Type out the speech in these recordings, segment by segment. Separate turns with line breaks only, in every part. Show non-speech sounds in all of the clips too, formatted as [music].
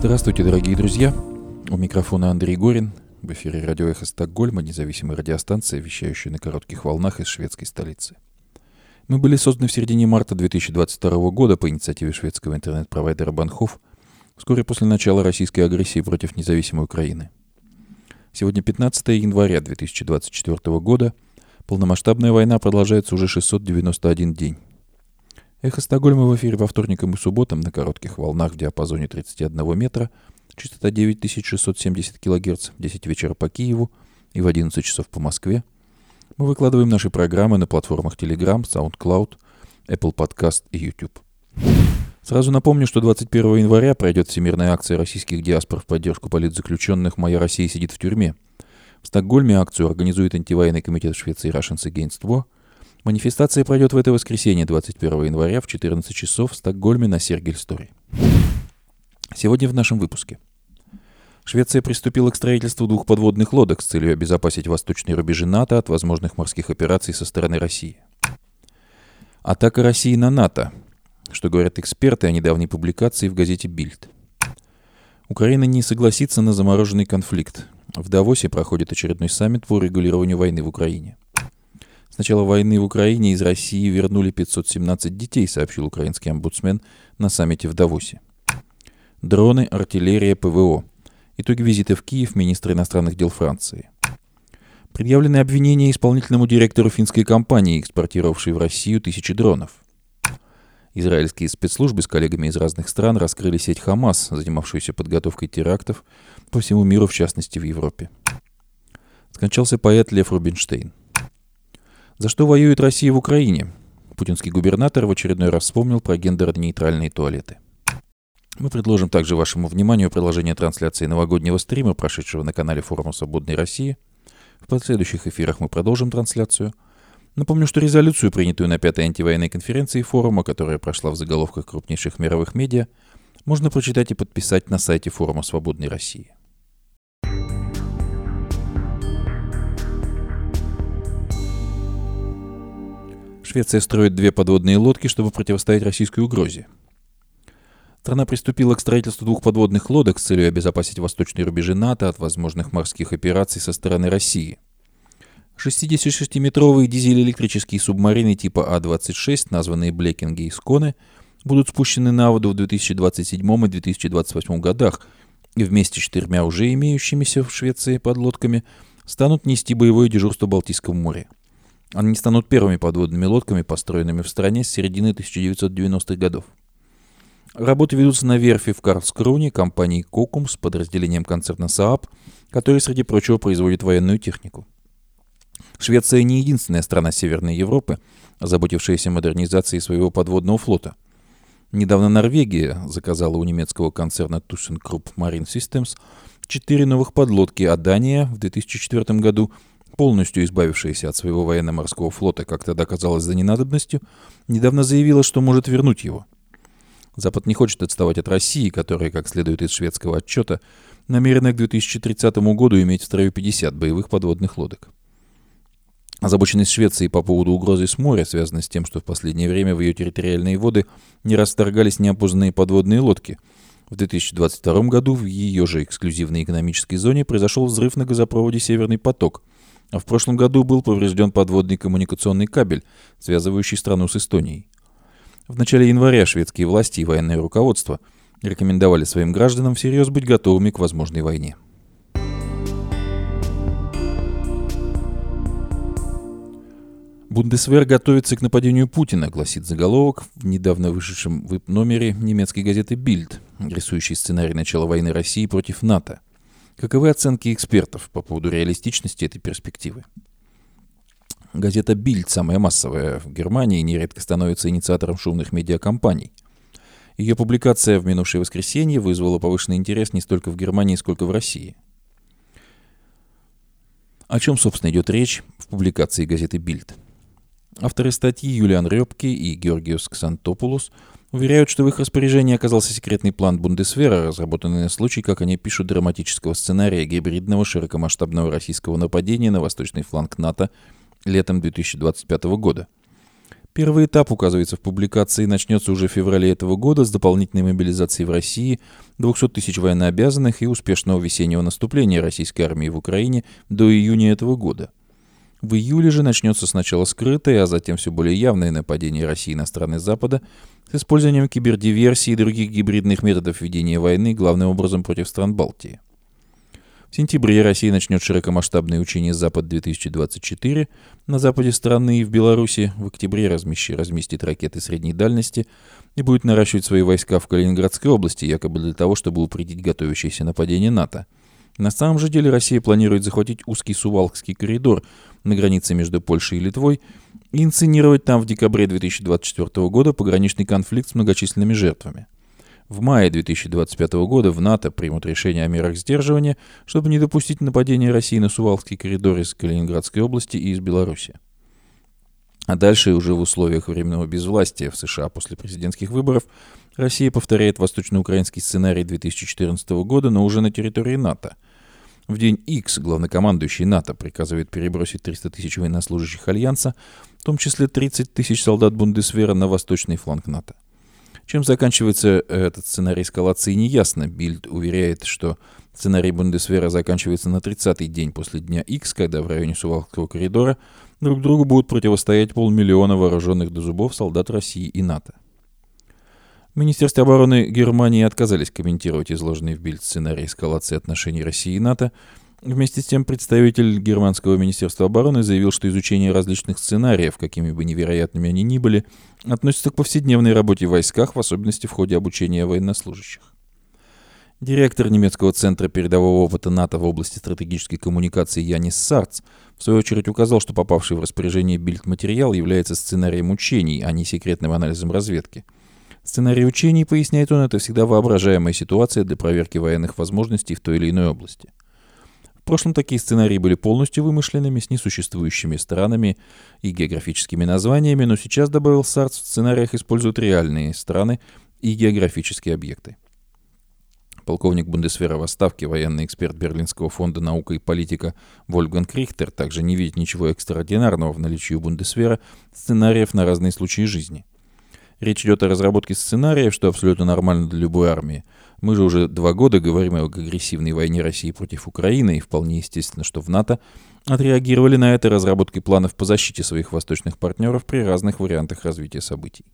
Здравствуйте, дорогие друзья. У микрофона Андрей Горин. В эфире радио «Эхо Стокгольма», независимая радиостанция, вещающая на коротких волнах из шведской столицы. Мы были созданы в середине марта 2022 года по инициативе шведского интернет-провайдера Банхов, вскоре после начала российской агрессии против независимой Украины. Сегодня 15 января 2024 года. Полномасштабная война продолжается уже 691 день. Эхо Стокгольма в эфире по вторникам и субботам на коротких волнах в диапазоне 31 метра, частота 9670 кГц, в 10 вечера по Киеву и в 11 часов по Москве. Мы выкладываем наши программы на платформах Telegram, SoundCloud, Apple Podcast и YouTube. Сразу напомню, что 21 января пройдет всемирная акция российских диаспор в поддержку политзаключенных «Моя Россия сидит в тюрьме». В Стокгольме акцию организует антивоенный комитет Швеции Russians Against War – Манифестация пройдет в это воскресенье, 21 января в 14 часов в Стокгольме на Сергель-Стори. Сегодня в нашем выпуске. Швеция приступила к строительству двух подводных лодок с целью обезопасить восточные рубежи НАТО от возможных морских операций со стороны России. Атака России на НАТО. Что говорят эксперты о недавней публикации в газете «Бильд». Украина не согласится на замороженный конфликт. В Давосе проходит очередной саммит по регулированию войны в Украине. С начала войны в Украине из России вернули 517 детей, сообщил украинский омбудсмен на саммите в Давосе. Дроны, артиллерия, ПВО. Итоги визита в Киев министра иностранных дел Франции. Предъявлены обвинения исполнительному директору финской компании, экспортировавшей в Россию тысячи дронов. Израильские спецслужбы с коллегами из разных стран раскрыли сеть Хамас, занимавшуюся подготовкой терактов по всему миру, в частности в Европе. Скончался поэт Лев Рубинштейн. За что воюет Россия в Украине? Путинский губернатор в очередной раз вспомнил про гендерно-нейтральные туалеты. Мы предложим также вашему вниманию продолжение трансляции новогоднего стрима, прошедшего на канале форума «Свободной России». В последующих эфирах мы продолжим трансляцию. Напомню, что резолюцию, принятую на пятой антивоенной конференции форума, которая прошла в заголовках крупнейших мировых медиа, можно прочитать и подписать на сайте форума «Свободной России». Швеция строит две подводные лодки, чтобы противостоять российской угрозе. Страна приступила к строительству двух подводных лодок с целью обезопасить восточные рубежи НАТО от возможных морских операций со стороны России. 66-метровые дизель-электрические субмарины типа А-26, названные Блекинги и Сконы, будут спущены на воду в 2027 и 2028 годах и вместе с четырьмя уже имеющимися в Швеции подлодками станут нести боевое дежурство в Балтийском море. Они станут первыми подводными лодками, построенными в стране с середины 1990-х годов. Работы ведутся на верфи в Карлскруне компании Кокум с подразделением концерна Saab, который, среди прочего, производит военную технику. Швеция не единственная страна Северной Европы, озаботившаяся модернизацией своего подводного флота. Недавно Норвегия заказала у немецкого концерна ThyssenKrupp Marine Systems четыре новых подлодки, а Дания в 2004 году – полностью избавившаяся от своего военно-морского флота, как тогда казалось за ненадобностью, недавно заявила, что может вернуть его. Запад не хочет отставать от России, которая, как следует из шведского отчета, намерена к 2030 году иметь в строю 50 боевых подводных лодок. Озабоченность Швеции по поводу угрозы с моря связана с тем, что в последнее время в ее территориальные воды не расторгались неопознанные подводные лодки. В 2022 году в ее же эксклюзивной экономической зоне произошел взрыв на газопроводе «Северный поток», в прошлом году был поврежден подводный коммуникационный кабель, связывающий страну с Эстонией. В начале января шведские власти и военное руководство рекомендовали своим гражданам всерьез быть готовыми к возможной войне. Бундесвер готовится к нападению Путина, гласит заголовок в недавно вышедшем номере немецкой газеты «Бильд», рисующий сценарий начала войны России против НАТО – Каковы оценки экспертов по поводу реалистичности этой перспективы? Газета «Бильд», самая массовая в Германии, нередко становится инициатором шумных медиакомпаний. Ее публикация в минувшее воскресенье вызвала повышенный интерес не столько в Германии, сколько в России. О чем, собственно, идет речь в публикации газеты «Бильд»? Авторы статьи Юлиан Рёбке и Георгиос Ксантопулос – Уверяют, что в их распоряжении оказался секретный план Бундесвера, разработанный на случай, как они пишут, драматического сценария гибридного широкомасштабного российского нападения на восточный фланг НАТО летом 2025 года. Первый этап указывается в публикации начнется уже в феврале этого года с дополнительной мобилизацией в России 200 тысяч военнообязанных и успешного весеннего наступления российской армии в Украине до июня этого года. В июле же начнется сначала скрытое, а затем все более явное нападение России на страны Запада с использованием кибердиверсии и других гибридных методов ведения войны, главным образом против стран Балтии. В сентябре Россия начнет широкомасштабные учения «Запад-2024» на западе страны и в Беларуси. В октябре размещи, разместит ракеты средней дальности и будет наращивать свои войска в Калининградской области, якобы для того, чтобы упредить готовящееся нападение НАТО. На самом же деле Россия планирует захватить узкий Сувалкский коридор на границе между Польшей и Литвой и инсценировать там в декабре 2024 года пограничный конфликт с многочисленными жертвами. В мае 2025 года в НАТО примут решение о мерах сдерживания, чтобы не допустить нападения России на Сувалский коридор из Калининградской области и из Беларуси. А дальше уже в условиях временного безвластия в США после президентских выборов Россия повторяет восточноукраинский сценарий 2014 года, но уже на территории НАТО. В день X главнокомандующий НАТО приказывает перебросить 300 тысяч военнослужащих Альянса, в том числе 30 тысяч солдат Бундесвера на восточный фланг НАТО. Чем заканчивается этот сценарий эскалации, неясно. Бильд уверяет, что сценарий Бундесвера заканчивается на 30-й день после дня X, когда в районе Сувалского коридора друг другу будут противостоять полмиллиона вооруженных до зубов солдат России и НАТО. В Министерстве обороны Германии отказались комментировать изложенный в Бильд сценарий эскалации отношений России и НАТО, Вместе с тем представитель германского министерства обороны заявил, что изучение различных сценариев, какими бы невероятными они ни были, относится к повседневной работе в войсках, в особенности в ходе обучения военнослужащих. Директор немецкого центра передового опыта НАТО в области стратегической коммуникации Янис Сарц в свою очередь указал, что попавший в распоряжение бильд материал является сценарием учений, а не секретным анализом разведки. Сценарий учений, поясняет он, это всегда воображаемая ситуация для проверки военных возможностей в той или иной области – в прошлом такие сценарии были полностью вымышленными, с несуществующими странами и географическими названиями, но сейчас, добавил Сарц, в сценариях используют реальные страны и географические объекты. Полковник Бундесвера в отставке, военный эксперт Берлинского фонда «Наука и политика» Вольфганг Рихтер также не видит ничего экстраординарного в наличии у Бундесвера сценариев на разные случаи жизни. Речь идет о разработке сценариев, что абсолютно нормально для любой армии. Мы же уже два года говорим о агрессивной войне России против Украины, и вполне естественно, что в НАТО отреагировали на это разработкой планов по защите своих восточных партнеров при разных вариантах развития событий.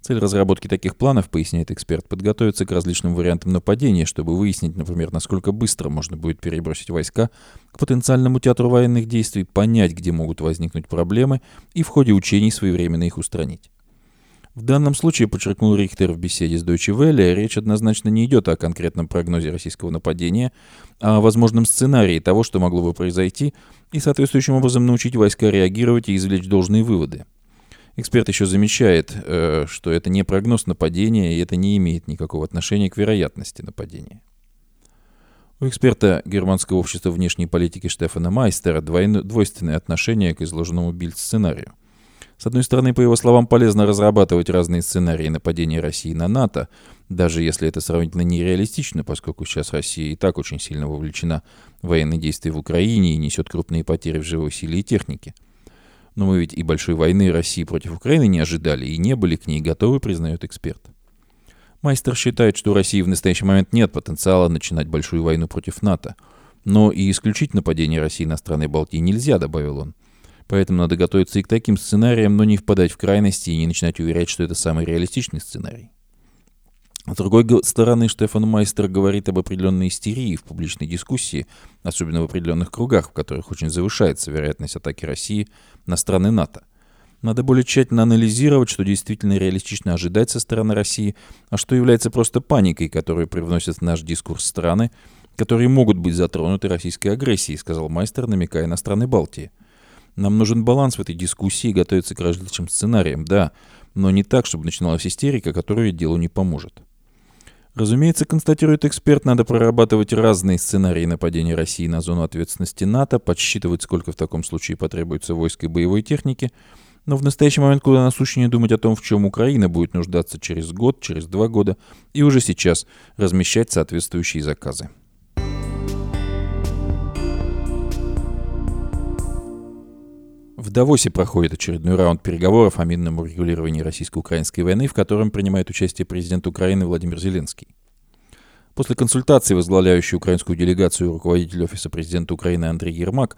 Цель разработки таких планов, поясняет эксперт, подготовиться к различным вариантам нападения, чтобы выяснить, например, насколько быстро можно будет перебросить войска к потенциальному театру военных действий, понять, где могут возникнуть проблемы и в ходе учений своевременно их устранить. В данном случае, подчеркнул Рихтер в беседе с Deutsche Welle, речь однозначно не идет о конкретном прогнозе российского нападения, а о возможном сценарии того, что могло бы произойти, и соответствующим образом научить войска реагировать и извлечь должные выводы. Эксперт еще замечает, э, что это не прогноз нападения, и это не имеет никакого отношения к вероятности нападения. У эксперта Германского общества внешней политики Штефана Майстера двойно, двойственное отношение к изложенному Бильд-сценарию – с одной стороны, по его словам, полезно разрабатывать разные сценарии нападения России на НАТО, даже если это сравнительно нереалистично, поскольку сейчас Россия и так очень сильно вовлечена в военные действия в Украине и несет крупные потери в живой силе и технике. Но мы ведь и большой войны России против Украины не ожидали и не были к ней готовы, признает эксперт. Майстер считает, что у России в настоящий момент нет потенциала начинать большую войну против НАТО. Но и исключить нападение России на страны Балтии нельзя, добавил он. Поэтому надо готовиться и к таким сценариям, но не впадать в крайности и не начинать уверять, что это самый реалистичный сценарий. С другой стороны, Штефан Майстер говорит об определенной истерии в публичной дискуссии, особенно в определенных кругах, в которых очень завышается вероятность атаки России на страны НАТО. Надо более тщательно анализировать, что действительно реалистично ожидать со стороны России, а что является просто паникой, которую привносят в наш дискурс страны, которые могут быть затронуты российской агрессией, сказал Майстер, намекая на страны Балтии. Нам нужен баланс в этой дискуссии и готовиться к различным сценариям, да, но не так, чтобы начиналась истерика, которая делу не поможет. Разумеется, констатирует эксперт, надо прорабатывать разные сценарии нападения России на зону ответственности НАТО, подсчитывать, сколько в таком случае потребуется войск и боевой техники, но в настоящий момент куда насущнее думать о том, в чем Украина будет нуждаться через год, через два года, и уже сейчас размещать соответствующие заказы. В Давосе проходит очередной раунд переговоров о минном урегулировании российско-украинской войны, в котором принимает участие президент Украины Владимир Зеленский. После консультации возглавляющий украинскую делегацию руководитель Офиса президента Украины Андрей Ермак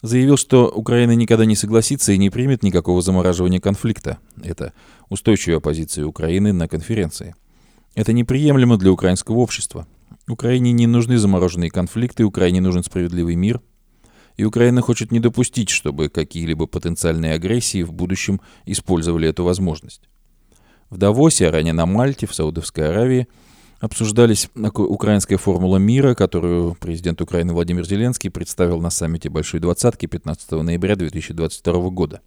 заявил, что Украина никогда не согласится и не примет никакого замораживания конфликта. Это устойчивая позиция Украины на конференции. Это неприемлемо для украинского общества. Украине не нужны замороженные конфликты, Украине нужен справедливый мир – и Украина хочет не допустить, чтобы какие-либо потенциальные агрессии в будущем использовали эту возможность. В Давосе, а ранее на Мальте, в Саудовской Аравии, обсуждались украинская формула мира, которую президент Украины Владимир Зеленский представил на саммите Большой Двадцатки 15 ноября 2022 года.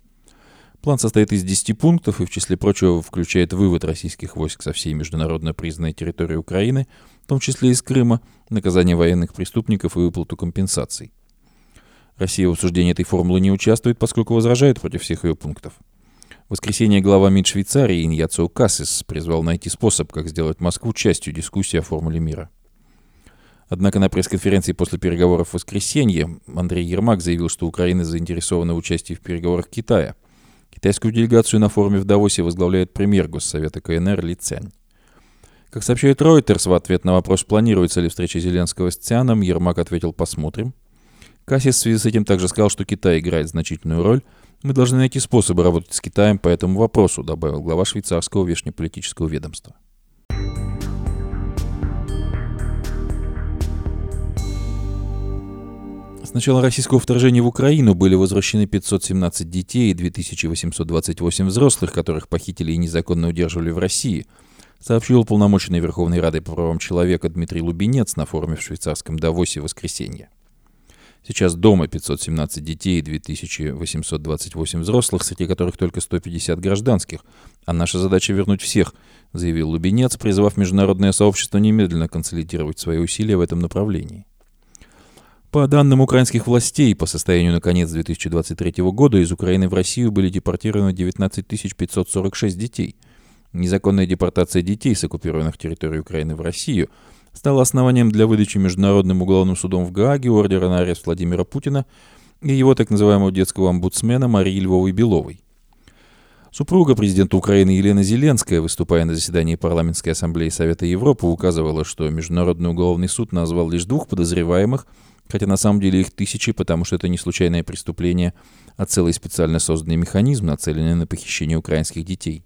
План состоит из 10 пунктов и, в числе прочего, включает вывод российских войск со всей международно признанной территории Украины, в том числе из Крыма, наказание военных преступников и выплату компенсаций – Россия в обсуждении этой формулы не участвует, поскольку возражает против всех ее пунктов. В воскресенье глава МИД Швейцарии Иньяцио Кассис призвал найти способ, как сделать Москву частью дискуссии о формуле мира. Однако на пресс-конференции после переговоров в воскресенье Андрей Ермак заявил, что Украина заинтересована в участии в переговорах Китая. Китайскую делегацию на форуме в Давосе возглавляет премьер Госсовета КНР Ли Цянь. Как сообщает Reuters, в ответ на вопрос, планируется ли встреча Зеленского с Цяном, Ермак ответил «посмотрим». Кассис в связи с этим также сказал, что Китай играет значительную роль. Мы должны найти способы работать с Китаем по этому вопросу, добавил глава швейцарского внешнеполитического ведомства. С начала российского вторжения в Украину были возвращены 517 детей и 2828 взрослых, которых похитили и незаконно удерживали в России, сообщил полномоченный Верховной Рады по правам человека Дмитрий Лубенец на форуме в швейцарском Давосе в воскресенье. Сейчас дома 517 детей и 2828 взрослых, среди которых только 150 гражданских. А наша задача вернуть всех, заявил Лубенец, призвав международное сообщество немедленно консолидировать свои усилия в этом направлении. По данным украинских властей, по состоянию на конец 2023 года из Украины в Россию были депортированы 19 546 детей. Незаконная депортация детей с оккупированных территорий Украины в Россию – стало основанием для выдачи Международным уголовным судом в Гааге ордера на арест Владимира Путина и его так называемого детского омбудсмена Марии Львовой-Беловой. Супруга президента Украины Елена Зеленская, выступая на заседании Парламентской ассамблеи Совета Европы, указывала, что Международный уголовный суд назвал лишь двух подозреваемых, хотя на самом деле их тысячи, потому что это не случайное преступление, а целый специально созданный механизм, нацеленный на похищение украинских детей.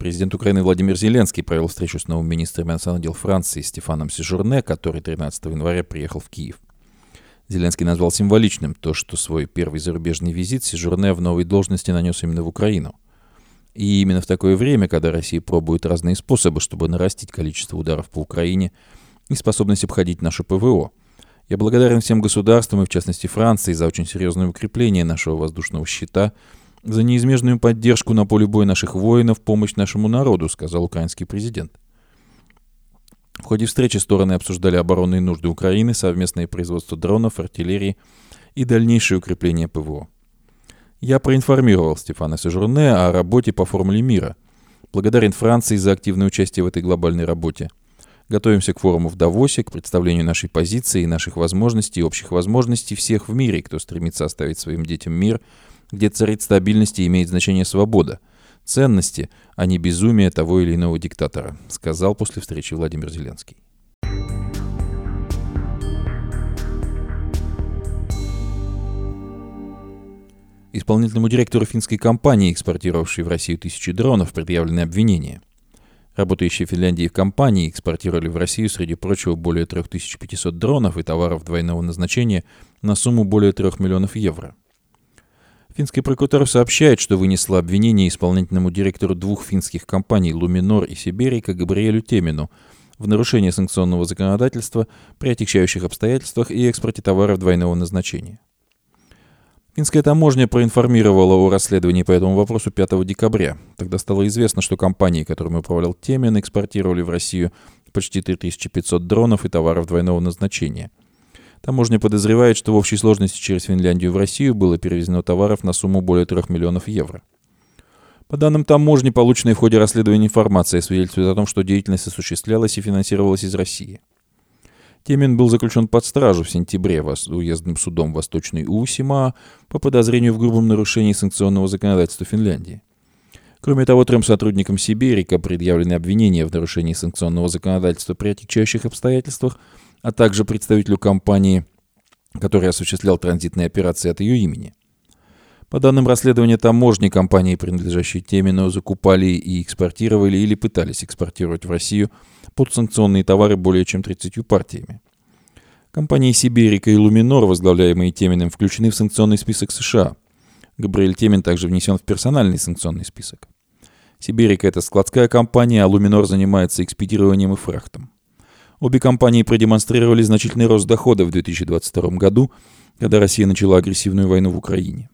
Президент Украины Владимир Зеленский провел встречу с новым министром иностранных дел Франции Стефаном Сижурне, который 13 января приехал в Киев. Зеленский назвал символичным то, что свой первый зарубежный визит Сижурне в новой должности нанес именно в Украину. И именно в такое время, когда Россия пробует разные способы, чтобы нарастить количество ударов по Украине и способность обходить наше ПВО. Я благодарен всем государствам, и в частности Франции, за очень серьезное укрепление нашего воздушного щита – за неизменную поддержку на поле боя наших воинов, помощь нашему народу, сказал украинский президент. В ходе встречи стороны обсуждали оборонные нужды Украины, совместное производство дронов, артиллерии и дальнейшее укрепление ПВО. Я проинформировал Стефана Сежурне о работе по формуле мира. Благодарен Франции за активное участие в этой глобальной работе. Готовимся к форуму в Давосе, к представлению нашей позиции наших возможностей и общих возможностей всех в мире, кто стремится оставить своим детям мир – где царит стабильность и имеет значение свобода, ценности, а не безумие того или иного диктатора, сказал после встречи Владимир Зеленский. Исполнительному директору финской компании, экспортировавшей в Россию тысячи дронов, предъявлены обвинения. Работающие в Финляндии компании экспортировали в Россию, среди прочего, более 3500 дронов и товаров двойного назначения на сумму более 3 миллионов евро. Финский прокурор сообщает, что вынесла обвинение исполнительному директору двух финских компаний «Луминор» и «Сиберика» Габриэлю Темину в нарушении санкционного законодательства при отягчающих обстоятельствах и экспорте товаров двойного назначения. Финская таможня проинформировала о расследовании по этому вопросу 5 декабря. Тогда стало известно, что компании, которыми управлял Темин, экспортировали в Россию почти 3500 дронов и товаров двойного назначения – Таможня подозревает, что в общей сложности через Финляндию в Россию было перевезено товаров на сумму более 3 миллионов евро. По данным таможни, полученной в ходе расследования информация свидетельствует о том, что деятельность осуществлялась и финансировалась из России. Темин был заключен под стражу в сентябре уездным судом Восточной Усима по подозрению в грубом нарушении санкционного законодательства Финляндии. Кроме того, трем сотрудникам Сибирика предъявлены обвинения в нарушении санкционного законодательства при отягчающих обстоятельствах, а также представителю компании, который осуществлял транзитные операции от ее имени. По данным расследования, таможни компании, принадлежащие Темину, закупали и экспортировали или пытались экспортировать в Россию подсанкционные товары более чем 30 партиями. Компании «Сибирика» и «Луминор», возглавляемые Теминым, включены в санкционный список США. Габриэль Темин также внесен в персональный санкционный список. «Сибирика» — это складская компания, а «Луминор» занимается экспедированием и фрахтом. Обе компании продемонстрировали значительный рост дохода в 2022 году, когда Россия начала агрессивную войну в Украине.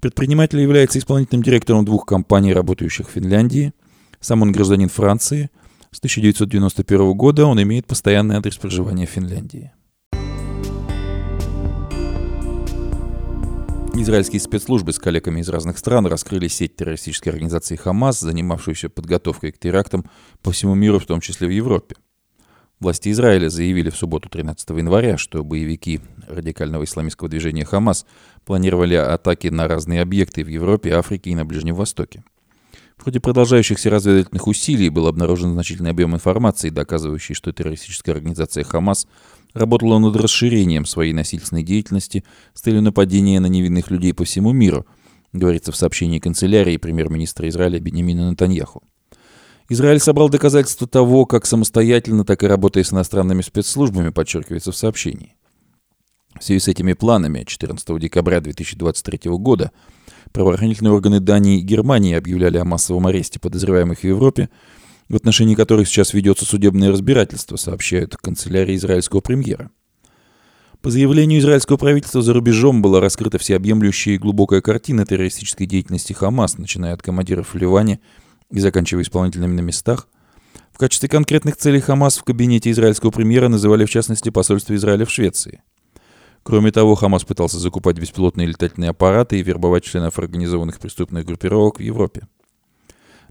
Предприниматель является исполнительным директором двух компаний, работающих в Финляндии. Сам он гражданин Франции. С 1991 года он имеет постоянный адрес проживания в Финляндии. Израильские спецслужбы с коллегами из разных стран раскрыли сеть террористической организации «Хамас», занимавшуюся подготовкой к терактам по всему миру, в том числе в Европе. Власти Израиля заявили в субботу 13 января, что боевики радикального исламистского движения «Хамас» планировали атаки на разные объекты в Европе, Африке и на Ближнем Востоке. В ходе продолжающихся разведывательных усилий был обнаружен значительный объем информации, доказывающий, что террористическая организация «Хамас» работала над расширением своей насильственной деятельности с целью нападения на невинных людей по всему миру, говорится в сообщении канцелярии премьер-министра Израиля Бенемина Натаньяху. Израиль собрал доказательства того, как самостоятельно, так и работая с иностранными спецслужбами, подчеркивается в сообщении. В связи с этими планами 14 декабря 2023 года правоохранительные органы Дании и Германии объявляли о массовом аресте подозреваемых в Европе, в отношении которых сейчас ведется судебное разбирательство, сообщают канцелярии израильского премьера. По заявлению израильского правительства за рубежом была раскрыта всеобъемлющая и глубокая картина террористической деятельности Хамас, начиная от командиров в Ливане – и заканчивая исполнителями на местах. В качестве конкретных целей Хамас в кабинете израильского премьера называли в частности посольство Израиля в Швеции. Кроме того, Хамас пытался закупать беспилотные летательные аппараты и вербовать членов организованных преступных группировок в Европе.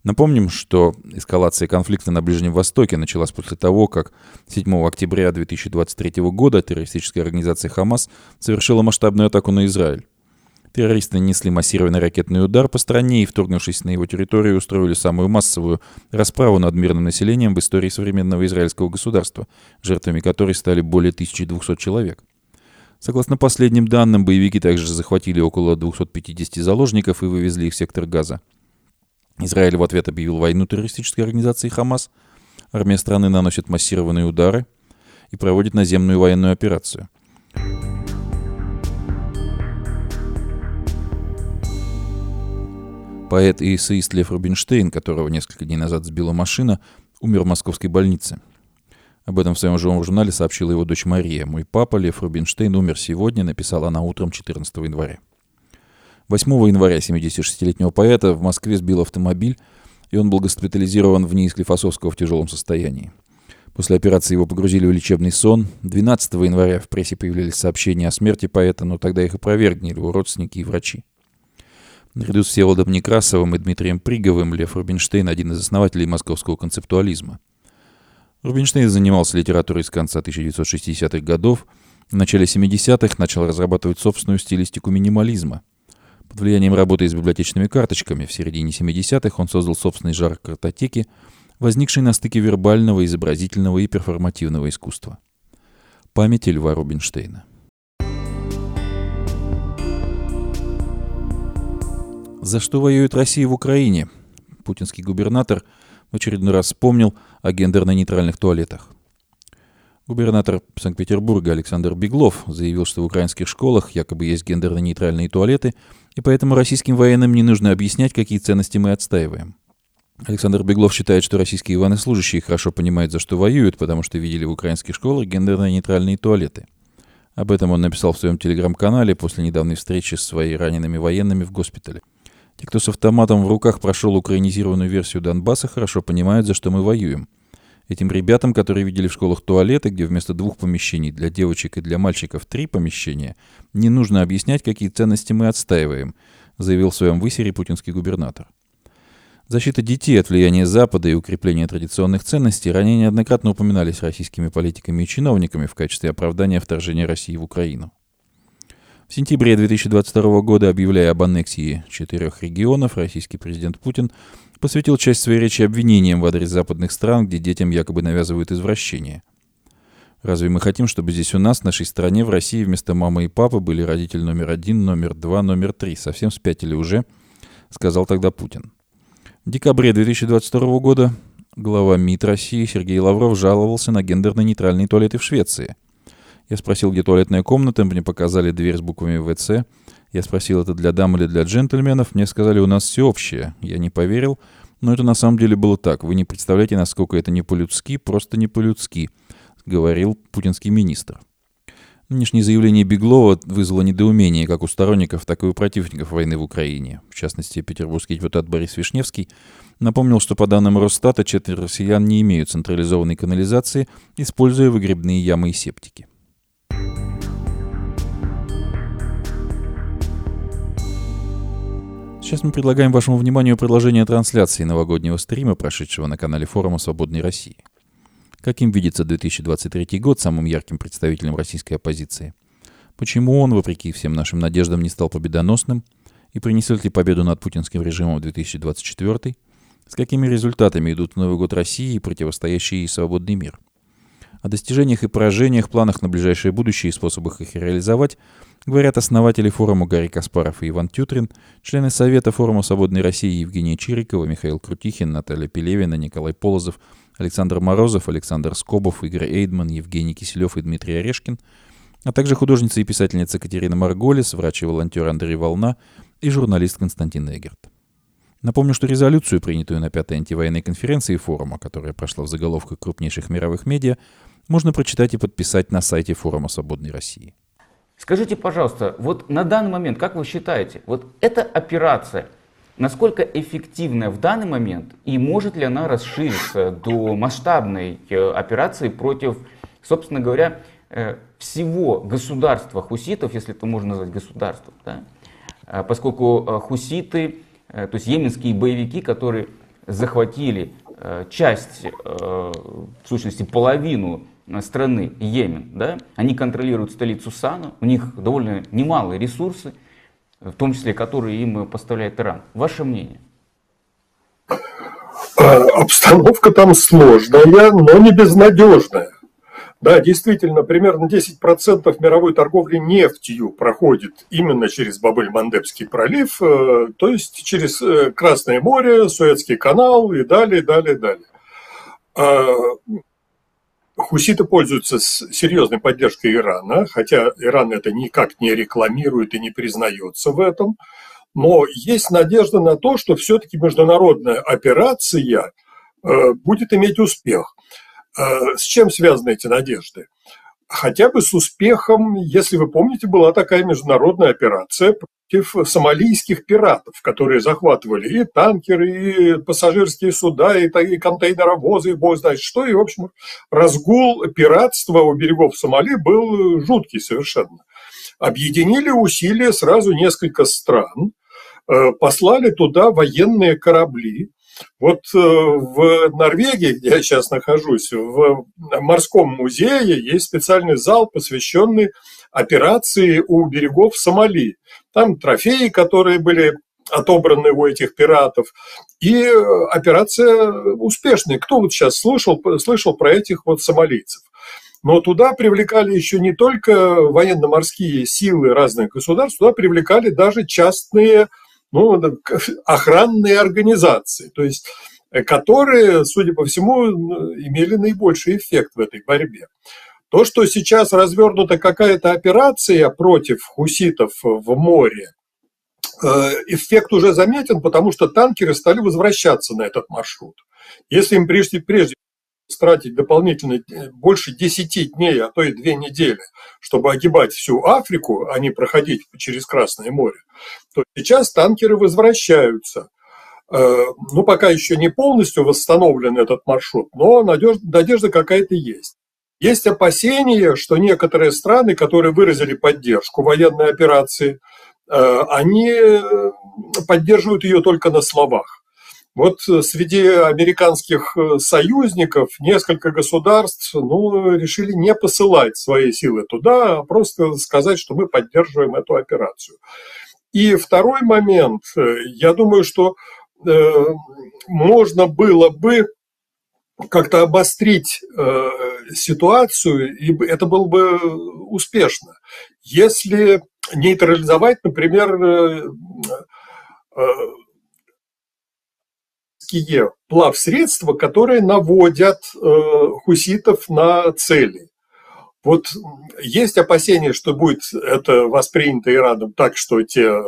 Напомним, что эскалация конфликта на Ближнем Востоке началась после того, как 7 октября 2023 года террористическая организация «Хамас» совершила масштабную атаку на Израиль. Террористы нанесли массированный ракетный удар по стране и, вторгнувшись на его территорию, устроили самую массовую расправу над мирным населением в истории современного израильского государства, жертвами которой стали более 1200 человек. Согласно последним данным, боевики также захватили около 250 заложников и вывезли их в сектор Газа. Израиль в ответ объявил войну террористической организации «Хамас». Армия страны наносит массированные удары и проводит наземную военную операцию – Поэт и эссеист Лев Рубинштейн, которого несколько дней назад сбила машина, умер в московской больнице. Об этом в своем живом журнале сообщила его дочь Мария. «Мой папа, Лев Рубинштейн, умер сегодня», написала она утром 14 января. 8 января 76-летнего поэта в Москве сбил автомобиль, и он был госпитализирован в НИИ Склифосовского в тяжелом состоянии. После операции его погрузили в лечебный сон. 12 января в прессе появились сообщения о смерти поэта, но тогда их опровергли его родственники и врачи. Наряду с Всеволодом Некрасовым и Дмитрием Приговым Лев Рубинштейн – один из основателей московского концептуализма. Рубинштейн занимался литературой с конца 1960-х годов. В начале 70-х начал разрабатывать собственную стилистику минимализма. Под влиянием работы с библиотечными карточками в середине 70-х он создал собственный жанр картотеки, возникший на стыке вербального, изобразительного и перформативного искусства. Память Льва Рубинштейна. За что воюет Россия в Украине? Путинский губернатор в очередной раз вспомнил о гендерно-нейтральных туалетах. Губернатор Санкт-Петербурга Александр Беглов заявил, что в украинских школах якобы есть гендерно-нейтральные туалеты, и поэтому российским военным не нужно объяснять, какие ценности мы отстаиваем. Александр Беглов считает, что российские военнослужащие хорошо понимают, за что воюют, потому что видели в украинских школах гендерно-нейтральные туалеты. Об этом он написал в своем телеграм-канале после недавней встречи с своими ранеными военными в госпитале. Те, кто с автоматом в руках прошел украинизированную версию Донбасса, хорошо понимают, за что мы воюем. Этим ребятам, которые видели в школах туалеты, где вместо двух помещений для девочек и для мальчиков три помещения, не нужно объяснять, какие ценности мы отстаиваем, заявил в своем высере путинский губернатор. Защита детей от влияния Запада и укрепление традиционных ценностей ранее неоднократно упоминались российскими политиками и чиновниками в качестве оправдания вторжения России в Украину. В сентябре 2022 года, объявляя об аннексии четырех регионов, российский президент Путин посвятил часть своей речи обвинениям в адрес западных стран, где детям якобы навязывают извращение. Разве мы хотим, чтобы здесь у нас, в нашей стране, в России, вместо мамы и папы были родитель номер один, номер два, номер три? Совсем спятили уже, сказал тогда Путин. В декабре 2022 года глава МИД России Сергей Лавров жаловался на гендерно-нейтральные туалеты в Швеции. Я спросил, где туалетная комната, мне показали дверь с буквами ВЦ. Я спросил, это для дам или для джентльменов. Мне сказали, у нас все общее. Я не поверил, но это на самом деле было так. Вы не представляете, насколько это не по-людски, просто не по-людски, говорил путинский министр. Нынешнее заявление Беглова вызвало недоумение как у сторонников, так и у противников войны в Украине. В частности, петербургский депутат Борис Вишневский напомнил, что по данным Росстата четверть россиян не имеют централизованной канализации, используя выгребные ямы и септики. Сейчас мы предлагаем вашему вниманию продолжение трансляции новогоднего стрима, прошедшего на канале форума «Свободной России». Каким видится 2023 год самым ярким представителем российской оппозиции? Почему он, вопреки всем нашим надеждам, не стал победоносным? И принесет ли победу над путинским режимом в 2024? С какими результатами идут в Новый год России и противостоящий ей свободный мир? О достижениях и поражениях, планах на ближайшее будущее и способах их реализовать – говорят основатели форума Гарри Каспаров и Иван Тютрин, члены Совета форума «Свободной России» Евгения Чирикова, Михаил Крутихин, Наталья Пелевина, Николай Полозов, Александр Морозов, Александр Скобов, Игорь Эйдман, Евгений Киселев и Дмитрий Орешкин, а также художница и писательница Катерина Марголис, врач и волонтер Андрей Волна и журналист Константин Эгерт. Напомню, что резолюцию, принятую на пятой антивоенной конференции форума, которая прошла в заголовках крупнейших мировых медиа, можно прочитать и подписать на сайте форума «Свободной России».
Скажите, пожалуйста, вот на данный момент, как вы считаете, вот эта операция, насколько эффективна в данный момент и может ли она расшириться до масштабной э, операции против, собственно говоря, э, всего государства хуситов, если это можно назвать государством, да? А поскольку э, хуситы, то есть йеменские боевики, которые захватили часть, в сущности половину страны Йемен, да, они контролируют столицу Сана, у них довольно немалые ресурсы, в том числе которые им поставляет Иран. Ваше мнение?
А, обстановка там сложная, но не безнадежная. Да, действительно, примерно 10% мировой торговли нефтью проходит именно через Бабель-Мандебский пролив, э, то есть через э, Красное море, Суэцкий канал и далее, далее, далее. Хуситы пользуются серьезной поддержкой Ирана, хотя Иран это никак не рекламирует и не признается в этом. Но есть надежда на то, что все-таки международная операция э, будет иметь успех. Э, с чем связаны эти надежды? Хотя бы с успехом, если вы помните, была такая международная операция против сомалийских пиратов, которые захватывали и танкеры, и пассажирские суда, и, и контейнеровозы, и бог знает что. И, в общем, разгул пиратства у берегов Сомали был жуткий совершенно. Объединили усилия сразу несколько стран, э, послали туда военные корабли, вот э, в Норвегии, где я сейчас нахожусь, в морском музее есть специальный зал, посвященный операции у берегов Сомали. Там трофеи, которые были отобраны у этих пиратов. И операция успешная. Кто вот сейчас слышал, слышал про этих вот сомалийцев? Но туда привлекали еще не только военно-морские силы разных государств, туда привлекали даже частные ну, [laughs] охранные организации, то есть э, которые, судя по всему, имели наибольший эффект в этой борьбе. То, что сейчас развернута какая-то операция против хуситов в море, э, эффект уже заметен, потому что танкеры стали возвращаться на этот маршрут. Если им прежде, прежде тратить дополнительно э, больше 10 дней, а то и 2 недели, чтобы огибать всю Африку, а не проходить через Красное море, то сейчас танкеры возвращаются. Э, ну, пока еще не полностью восстановлен этот маршрут, но надежда, надежда какая-то есть. Есть опасения, что некоторые страны, которые выразили поддержку военной операции, э, они поддерживают ее только на словах. Вот среди американских союзников несколько государств ну, решили не посылать свои силы туда, а просто сказать, что мы поддерживаем эту операцию. И второй момент, я думаю, что э, можно было бы как-то обострить э, ситуацию, и это было бы успешно, если нейтрализовать, например, э, э, плавсредства, которые наводят э, хуситов на цели. Вот есть опасения, что будет это воспринято Ираном так, что те э,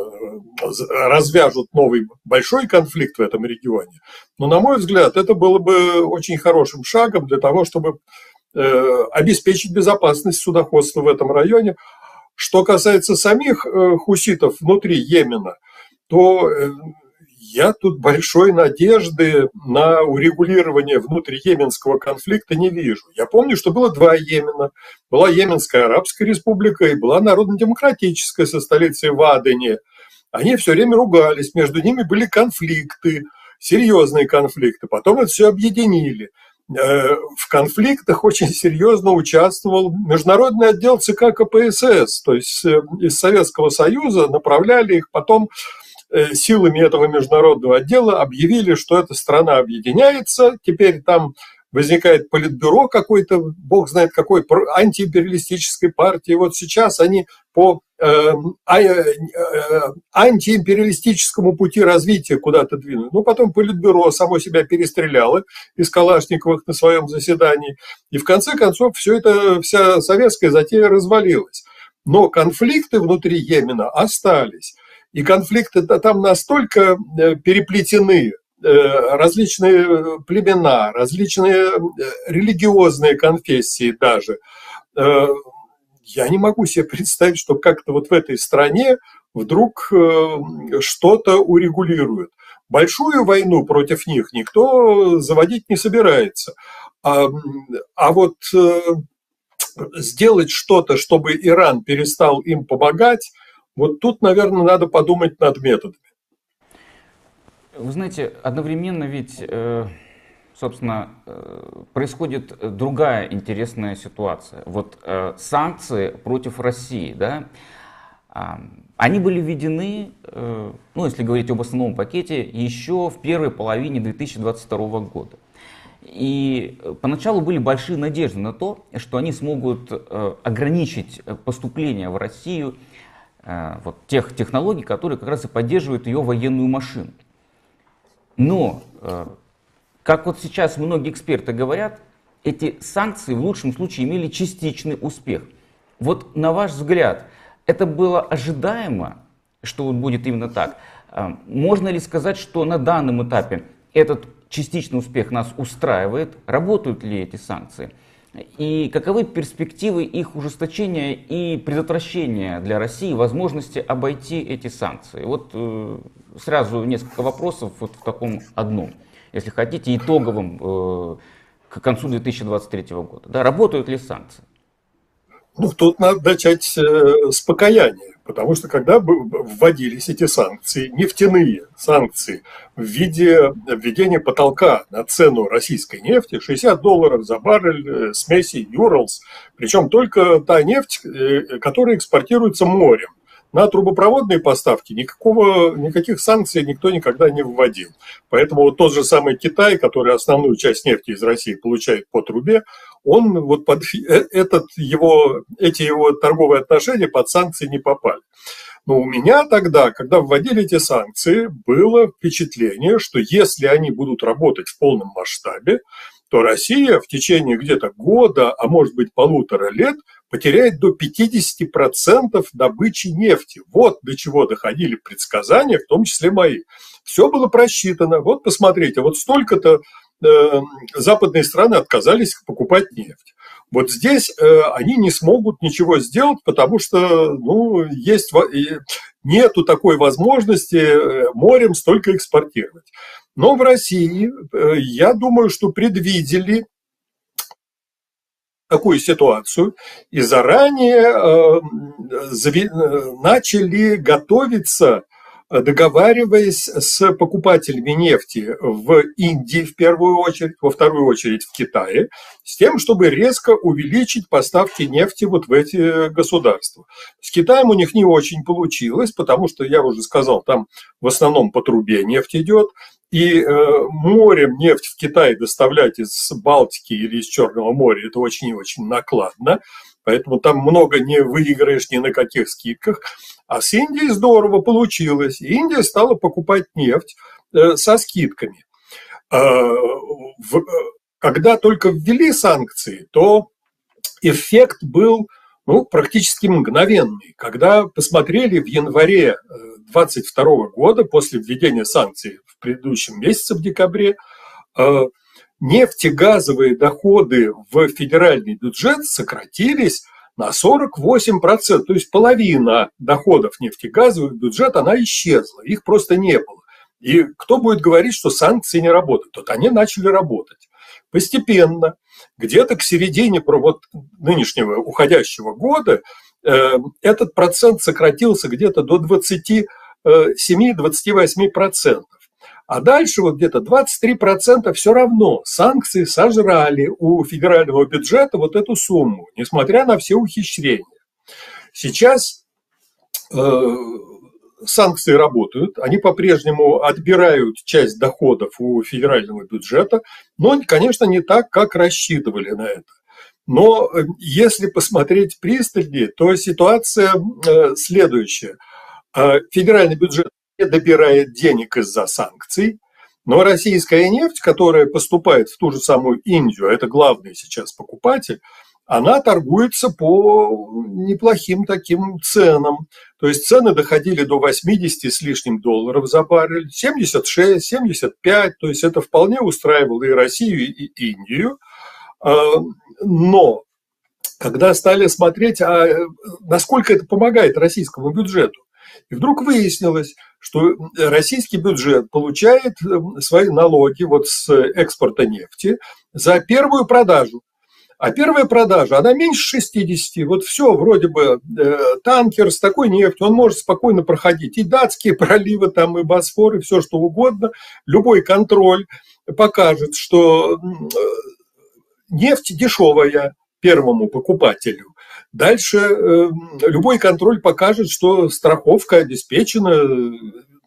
развяжут новый большой конфликт в этом регионе. Но, на мой взгляд, это было бы очень хорошим шагом для того, чтобы э, обеспечить безопасность судоходства в этом районе. Что касается самих хуситов внутри Йемена, то я тут большой надежды на урегулирование внутриеменского конфликта не вижу. Я помню, что было два Йемена. Была Йеменская Арабская Республика и была Народно-демократическая со столицей в. Они все время ругались, между ними были конфликты, серьезные конфликты. Потом это все объединили. Э, в конфликтах очень серьезно участвовал международный отдел ЦК КПСС, то есть э, из Советского Союза направляли их потом силами этого международного отдела объявили, что эта страна объединяется, теперь там возникает политбюро какой-то, бог знает какой, антиимпериалистической партии. Вот сейчас они по э, а, э, антиимпериалистическому пути развития куда-то двинули. Ну, потом политбюро само себя перестреляло из Калашниковых на своем заседании. И в конце концов все это, вся советская затея развалилась. Но конфликты внутри Йемена остались. И конфликты там настолько э, переплетены, э, различные племена, различные э, религиозные конфессии даже. Я не могу себе представить, что как-то вот в этой стране вдруг что-то урегулируют. Большую войну против них никто заводить не собирается. А, а вот сделать что-то, чтобы Иран перестал им помогать, вот тут, наверное, надо подумать над методами.
Вы знаете, одновременно ведь, э, собственно, э, происходит другая интересная ситуация. Вот э, санкции против России, да, а, они были введены, ну, если говорить об основном пакете, еще в первой половине 2022 года. И поначалу были большие надежды на то, что они смогут ограничить поступление в Россию вот тех технологий, которые как раз и поддерживают ее военную машину. Но, э, как вот сейчас многие эксперты говорят, эти санкции в лучшем случае имели частичный успех. Вот на ваш взгляд, это было ожидаемо, что будет именно так? Э, можно ли сказать, что на данном этапе этот частичный успех нас устраивает? Работают ли эти санкции? И каковы перспективы их ужесточения и предотвращения для России возможности обойти эти санкции? Вот э, сразу несколько вопросов вот в таком одном, если хотите, итоговом э, к концу 2023 года. Да, работают ли санкции?
Ну, тут надо начать э, с покаяния, потому что когда вводились эти санкции, нефтяные санкции в виде введения потолка на цену российской нефти, 60 долларов за баррель э, смеси Юралс, причем только та нефть, э, которая экспортируется морем, на трубопроводные поставки никакого, никаких санкций никто никогда не вводил. Поэтому вот тот же самый Китай, который основную часть нефти из России получает по трубе, он вот под э, этот его, эти его торговые отношения под санкции не попали. Но у меня тогда, когда вводили эти санкции, было впечатление, что если они будут работать в полном масштабе, то Россия в течение где-то года, а может быть полутора лет, потеряет до 50% добычи нефти. Вот до чего доходили предсказания, в том числе мои. Все было просчитано. Вот посмотрите, вот столько-то западные страны отказались покупать нефть. Вот здесь э, они не смогут ничего сделать, потому что ну, есть, нету такой возможности э, морем столько экспортировать. Но в России, э, я думаю, что предвидели такую ситуацию и заранее начали готовиться договариваясь с покупателями нефти в Индии в первую очередь, во вторую очередь в Китае, с тем, чтобы резко увеличить поставки нефти вот в эти государства. С Китаем у них не очень получилось, потому что, я уже сказал, там в основном по трубе нефть идет, и э, морем нефть в Китай доставлять из Балтики или из Черного моря – это очень и очень накладно. Поэтому там много не выиграешь ни на каких скидках. А с Индией здорово получилось. Индия стала покупать нефть э, со скидками. А, когда только ввели санкции, то эффект был ну, практически мгновенный. Когда посмотрели в январе 2022 э, года, после введения санкций в предыдущем месяце, в декабре, э, нефтегазовые доходы в федеральный бюджет сократились на 48%, то есть половина доходов нефтегазовых бюджет, она исчезла, их просто не было. И кто будет говорить, что санкции не работают? Вот они начали работать. Постепенно, где-то к середине вот нынешнего уходящего года, э, этот процент сократился где-то до 27-28%. А дальше вот где-то 23% все равно санкции сожрали у федерального бюджета вот эту сумму, несмотря на все ухищрения. Сейчас э, санкции работают, они по-прежнему отбирают часть доходов у федерального бюджета, но, конечно, не так, как рассчитывали на это. Но э, если посмотреть пристальнее, то ситуация э, следующая. Э, федеральный бюджет добирает денег из-за санкций, но российская нефть, которая поступает в ту же самую Индию, а это главный сейчас покупатель, она торгуется по неплохим таким ценам. То есть цены доходили до 80 с лишним долларов за баррель, 76, 75, то есть это вполне устраивало и Россию, и Индию. А, но когда стали смотреть, а насколько это помогает российскому бюджету, и вдруг выяснилось, что российский бюджет получает эм, свои налоги вот с экспорта нефти за первую продажу. А первая продажа, она меньше 60. Вот все, вроде бы э, танкер с такой нефтью, он может спокойно проходить и датские [laughs] проливы, там, и Босфор, и все что угодно. Любой контроль покажет, что э, нефть дешевая первому покупателю. Дальше э, любой контроль покажет, что страховка обеспечена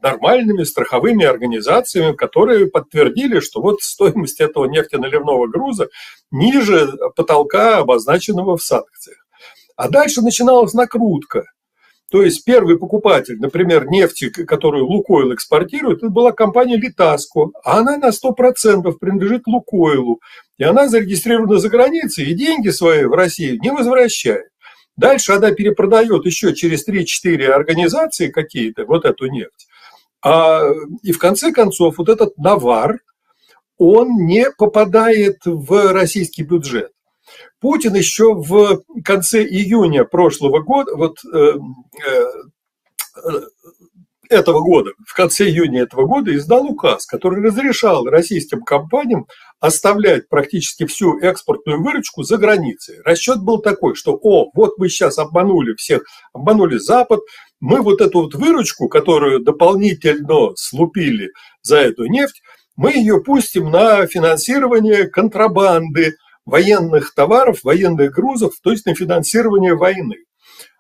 нормальными страховыми организациями, которые подтвердили, что вот стоимость этого нефтеналивного груза ниже потолка, обозначенного в санкциях. А дальше начиналась накрутка. То есть первый покупатель, например, нефти, которую Лукойл экспортирует, это была компания Литаско, а она на 100% принадлежит Лукойлу. И она зарегистрирована за границей, и деньги свои в Россию не возвращает. Дальше она перепродает еще через 3-4 организации какие-то вот эту нефть. А, и в конце концов вот этот навар, он не попадает в российский бюджет. Путин еще в конце июня прошлого года, вот э, э, этого года, в конце июня этого года издал указ, который разрешал российским компаниям оставлять практически всю экспортную выручку за границей. Расчет был такой, что, о, вот мы сейчас обманули всех, обманули Запад, мы вот эту вот выручку, которую дополнительно слупили за эту нефть, мы ее пустим на финансирование контрабанды военных товаров, военных грузов, то есть на финансирование войны.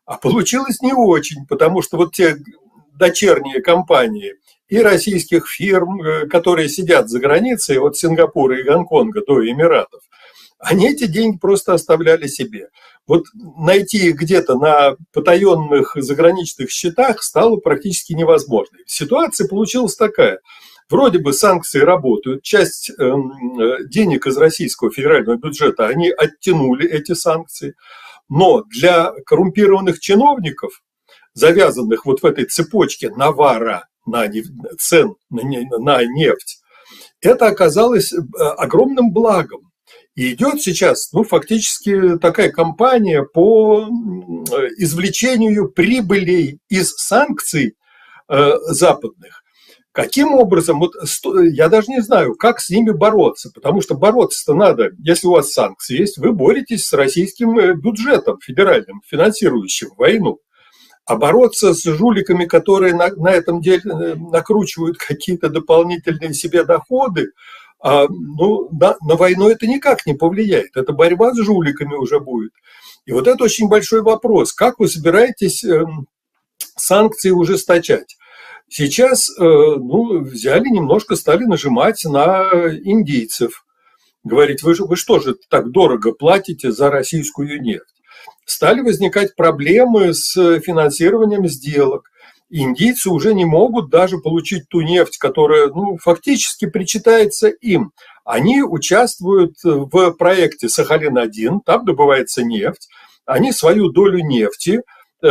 А получилось не очень, потому что вот те дочерние компании и российских фирм, э, которые сидят за границей, от Сингапура и Гонконга до Эмиратов, они эти деньги просто оставляли себе. Вот найти их где-то на потаенных заграничных счетах стало практически невозможно. Ситуация получилась такая. Вроде бы санкции работают, часть эм, э, денег из российского федерального бюджета они оттянули эти санкции, но для коррумпированных чиновников завязанных вот в этой цепочке навара на цен на нефть, это оказалось э, огромным благом. И идет сейчас, ну, фактически такая кампания по извлечению прибылей из санкций э, западных. Каким образом, вот я даже не знаю, как с ними бороться, потому что бороться-то надо, если у вас санкции есть, вы боретесь с российским э, бюджетом федеральным, финансирующим войну. А бороться с жуликами, которые на, на этом деле э, накручивают какие-то дополнительные себе доходы, а, ну, на, на войну это никак не повлияет. Это борьба с жуликами уже будет. И вот это очень большой вопрос. Как вы собираетесь эм, санкции ужесточать? Сейчас э, ну, взяли немножко, стали нажимать на индийцев. Говорить, вы, вы что же так дорого платите за российскую нефть? Стали возникать проблемы с финансированием сделок. Индийцы уже не могут даже получить ту нефть, которая ну, фактически причитается им. Они участвуют в проекте «Сахалин-1», там добывается нефть. Они свою долю нефти э,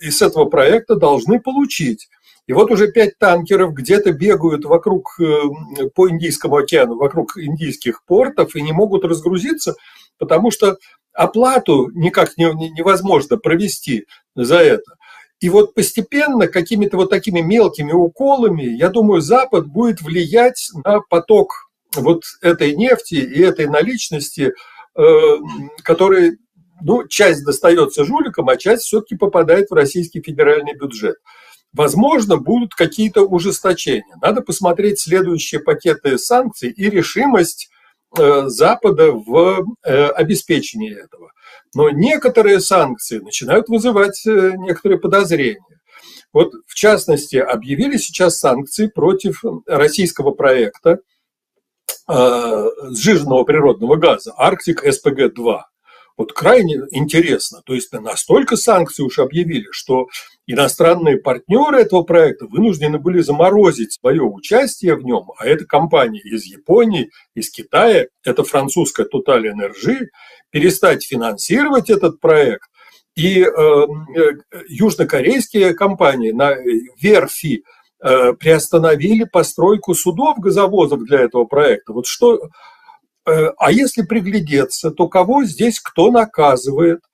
из этого проекта должны получить. И вот уже пять танкеров где-то бегают вокруг, э, по Индийскому океану, вокруг индийских портов и не могут разгрузиться, потому что оплату никак невозможно провести за это. И вот постепенно какими-то вот такими мелкими уколами, я думаю, Запад будет влиять на поток вот этой нефти и этой наличности, э, который, ну, часть достается жуликам, а часть все-таки попадает в российский федеральный бюджет. Возможно, будут какие-то ужесточения. Надо посмотреть следующие пакеты санкций и решимость Запада в э, обеспечении этого. Но некоторые санкции начинают вызывать э, некоторые подозрения. Вот, в частности, объявили сейчас санкции против российского проекта сжиженного природного газа Арктик СПГ-2. Вот крайне интересно. То есть настолько санкции уж объявили, что иностранные партнеры этого проекта вынуждены были заморозить свое участие в нем, а это компании из Японии, из Китая, это французская Total Energy, перестать финансировать этот проект. И э, э, южнокорейские компании на верфи э, приостановили постройку судов газовозов для этого проекта. Вот что, э, а если приглядеться, то кого здесь кто наказывает –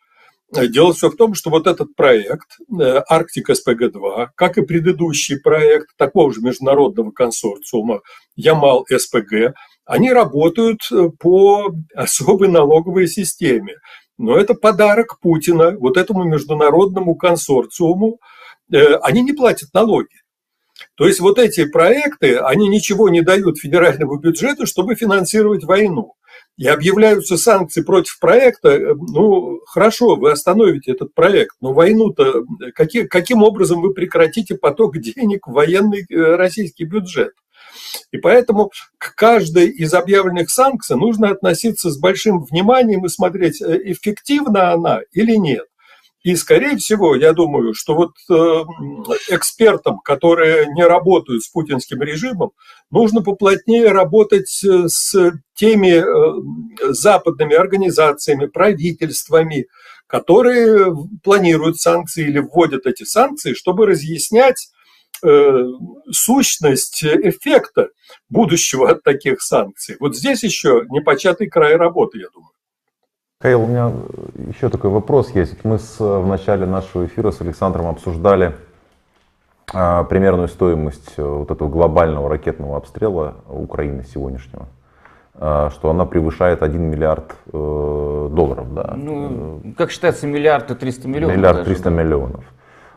Дело все в том, что вот этот проект э, Арктик СПГ-2, как и предыдущий проект такого же международного консорциума Ямал СПГ, они работают э, по особой налоговой системе. Но это подарок Путина вот этому международному консорциуму. Э, они не платят налоги. То есть вот эти проекты, они ничего не дают федеральному бюджету, чтобы финансировать войну и объявляются санкции против проекта, ну, хорошо, вы остановите этот проект, но войну-то каким, каким образом вы прекратите поток денег в военный э, российский бюджет? И поэтому к каждой из объявленных санкций нужно относиться с большим вниманием и смотреть, э, эффективна она или нет. И, скорее всего, я думаю, что вот э, экспертам, которые не работают с путинским режимом, нужно поплотнее работать э, с теми э, западными организациями, правительствами, которые планируют санкции или вводят эти санкции, чтобы разъяснять сущность эффекта будущего от таких санкций. Вот здесь еще непочатый край работы, я думаю.
Кайл, у меня еще такой вопрос есть. Мы с, в начале нашего эфира с Александром обсуждали а, примерную стоимость э, вот этого глобального ракетного обстрела Украины сегодняшнего, а, что она превышает 1 миллиард э, долларов. Да.
Ну, как считается, миллиард и 300 миллионов.
Миллиард 300 да? миллионов.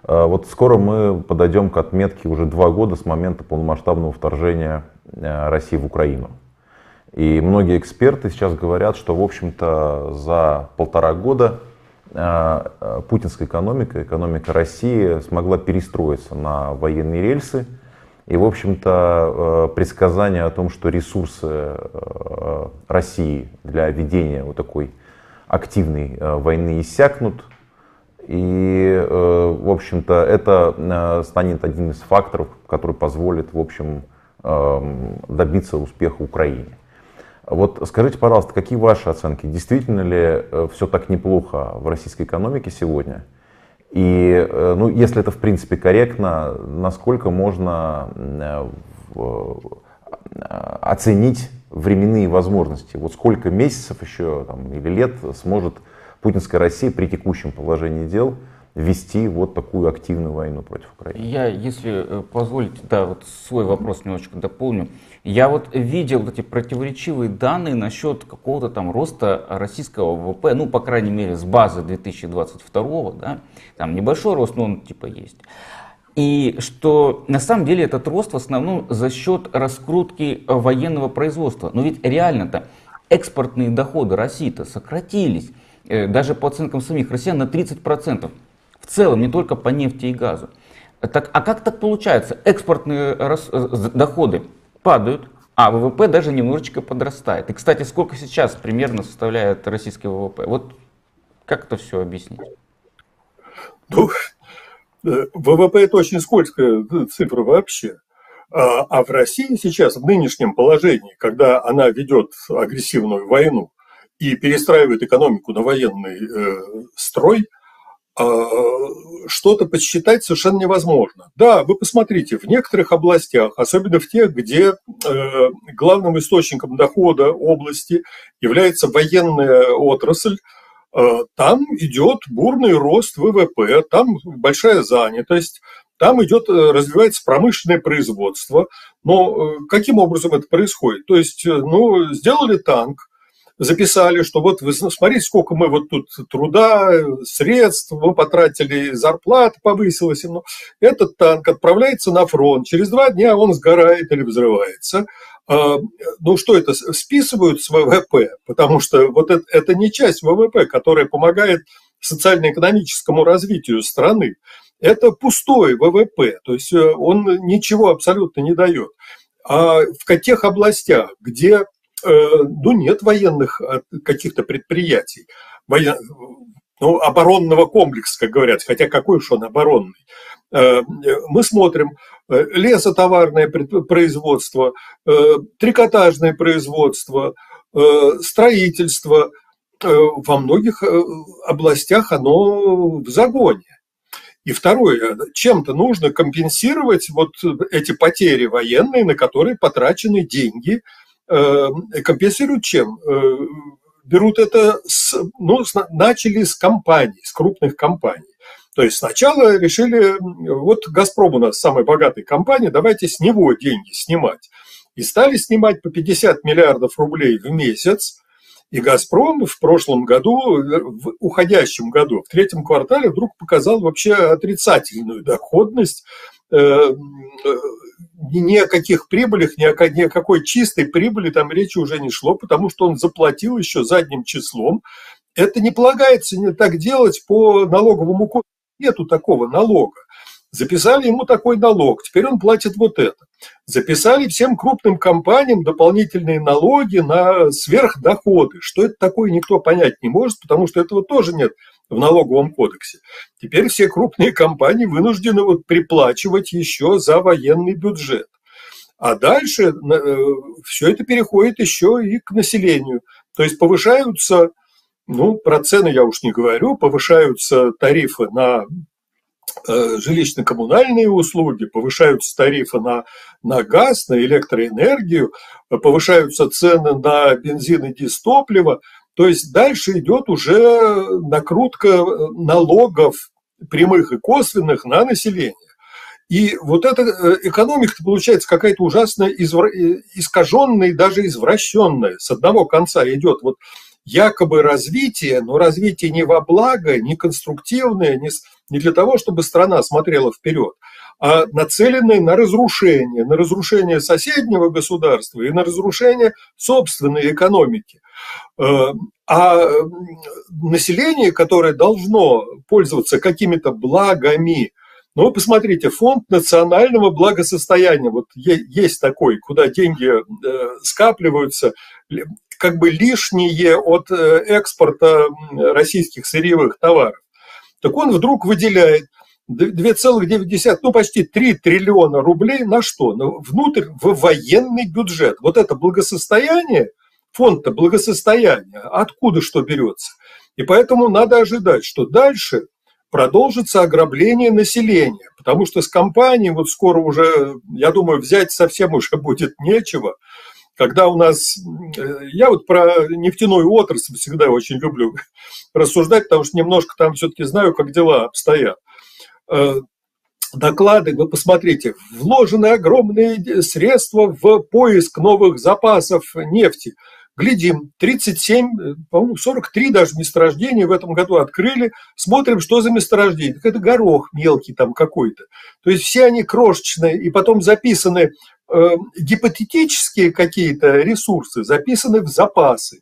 А, вот скоро мы подойдем к отметке уже два года с момента полномасштабного вторжения э, России в Украину. И многие эксперты сейчас говорят, что, в общем-то, за полтора года э, э, путинская экономика, экономика России смогла перестроиться на военные рельсы. И, в общем-то, э, предсказание о том, что ресурсы России для ведения вот такой активной войны иссякнут, и, в общем-то, это станет одним из факторов, который позволит, в общем, добиться успеха Украине. Вот скажите, пожалуйста, какие ваши оценки? Действительно ли э, все так неплохо в российской экономике сегодня? И, э, ну, если это в принципе корректно, насколько можно э, оценить временные возможности? Вот сколько месяцев еще там, или лет сможет путинская Россия при текущем положении дел вести вот такую активную войну против Украины.
Я, если э, позволите, да, вот свой вопрос немножечко дополню. Я вот видел эти противоречивые данные насчет какого-то там роста российского ВВП, ну, по крайней мере, с базы 2022, да, там небольшой рост, но он типа есть. И что на самом деле этот рост в основном за счет раскрутки военного производства. Но ведь реально-то экспортные доходы России-то сократились, э, даже по оценкам самих россиян, на 30%. В целом, не только по нефти и газу. Так, а как так получается? Экспортные рас, э, доходы падают, а ВВП даже немножечко подрастает. И, кстати, сколько сейчас примерно составляет российский ВВП? Вот как это все объяснить?
Ну, э, ВВП это очень скользкая цифра вообще. А, а в России сейчас, в нынешнем положении, когда она ведет агрессивную войну и перестраивает экономику на военный э, строй, что-то подсчитать совершенно невозможно. Да, вы посмотрите, в некоторых областях, особенно в тех, где э, главным источником дохода области является военная отрасль, э, там идет бурный рост ВВП, там большая занятость, там идет, э, развивается промышленное производство. Но каким образом это происходит? То есть, ну, сделали танк, записали, что вот вы смотрите, сколько мы вот тут труда, средств мы потратили, зарплата повысилась. Но этот танк отправляется на фронт, через два дня он сгорает или взрывается. А, ну что это, списывают с ВВП, потому что вот это, это не часть ВВП, которая помогает социально-экономическому развитию страны. Это пустой ВВП, то есть э, он ничего абсолютно не дает. А в тех областях, где ну, нет военных э, каких-то предприятий, воен... ну, оборонного комплекса, как говорят, хотя какой уж он оборонный. Э, мы смотрим лесотоварное производство, трикотажное производство, строительство. Во многих областях оно в загоне. И второе, чем-то нужно компенсировать вот эти потери военные, на которые потрачены деньги – Э, компенсируют чем? Э, берут это, с, ну, начали с компаний, с крупных компаний. То есть сначала решили, вот «Газпром» у нас самая богатая компания, давайте с него деньги снимать. И стали снимать по 50 миллиардов рублей в месяц. И «Газпром» в прошлом году, в уходящем году, в третьем квартале вдруг показал вообще отрицательную доходность э, ни о каких прибылях, ни о какой чистой прибыли там речи уже не шло, потому что он заплатил еще задним числом. Это не полагается не так делать по налоговому кодексу. Нету такого налога. Записали ему такой налог, теперь он платит вот это. Записали всем крупным компаниям дополнительные налоги на сверхдоходы. Что это такое, никто понять не может, потому что этого тоже нет в налоговом кодексе. Теперь все крупные компании вынуждены вот приплачивать еще за военный бюджет. А дальше э, все это переходит еще и к населению. То есть повышаются, ну, про цены я уж не говорю, повышаются тарифы на э, жилищно-коммунальные услуги, повышаются тарифы на, на газ, на электроэнергию, повышаются цены на бензин и дистопливо. То есть дальше идет уже накрутка налогов прямых и косвенных на население. И вот эта э, экономика получается какая-то ужасная, извр... Э, искаженная и даже извращенная. С одного конца идет вот якобы развитие, но развитие не во благо, не конструктивное, не, не для того, чтобы страна смотрела вперед, а нацеленное на разрушение, на разрушение соседнего государства и на разрушение собственной экономики. Э, а население, которое должно пользоваться какими-то благами, ну, посмотрите, фонд национального благосостояния, вот есть такой, куда деньги э, скапливаются, как бы лишние от э, экспорта российских сырьевых товаров. Так он вдруг выделяет 2,9, ну почти 3 триллиона рублей на что? Ну, внутрь, в военный бюджет. Вот это благосостояние – фонд-то благосостояния, откуда что берется. И поэтому надо ожидать, что дальше продолжится ограбление населения, потому что с компанией вот скоро уже, я думаю, взять совсем уже будет нечего. когда у нас... Э, я вот про нефтяную отрасль всегда очень люблю [laughs] рассуждать, потому что немножко там все-таки знаю, как дела обстоят. Э, доклады, вы посмотрите, вложены огромные средства в поиск новых запасов нефти. Глядим, 37, по-моему, 43 даже месторождения в этом году открыли. Смотрим, что за месторождение. Это горох мелкий там какой-то. То есть все они крошечные, и потом записаны э, гипотетические какие-то ресурсы, записаны в запасы.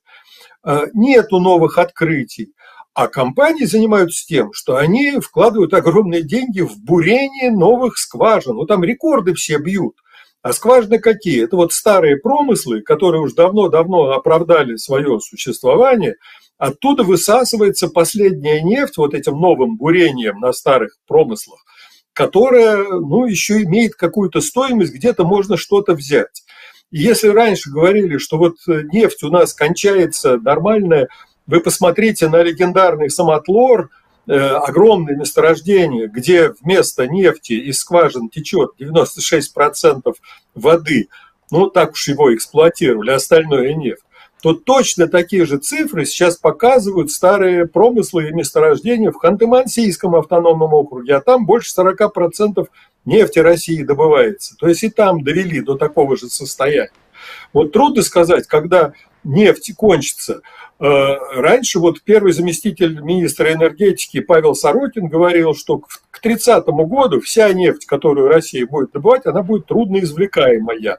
Э, нету новых открытий. А компании занимаются тем, что они вкладывают огромные деньги в бурение новых скважин. Ну, там рекорды все бьют. А скважины какие? Это вот старые промыслы, которые уже давно-давно оправдали свое существование. Оттуда высасывается последняя нефть вот этим новым бурением на старых промыслах, которая ну, еще имеет какую-то стоимость, где-то можно что-то взять. И если раньше говорили, что вот нефть у нас кончается нормальная, вы посмотрите на легендарный самотлор – Э, огромные месторождения, где вместо нефти из скважин течет 96% воды, ну так уж его эксплуатировали, остальное нефть, то точно такие же цифры сейчас показывают старые промыслы и месторождения в Ханты-Мансийском автономном округе, а там больше 40% нефти России добывается. То есть и там довели до такого же состояния. Вот трудно сказать, когда нефть кончится – Э, раньше вот первый заместитель министра энергетики Павел Сорокин говорил, что к 30 году вся нефть, которую Россия будет добывать, она будет трудноизвлекаемая.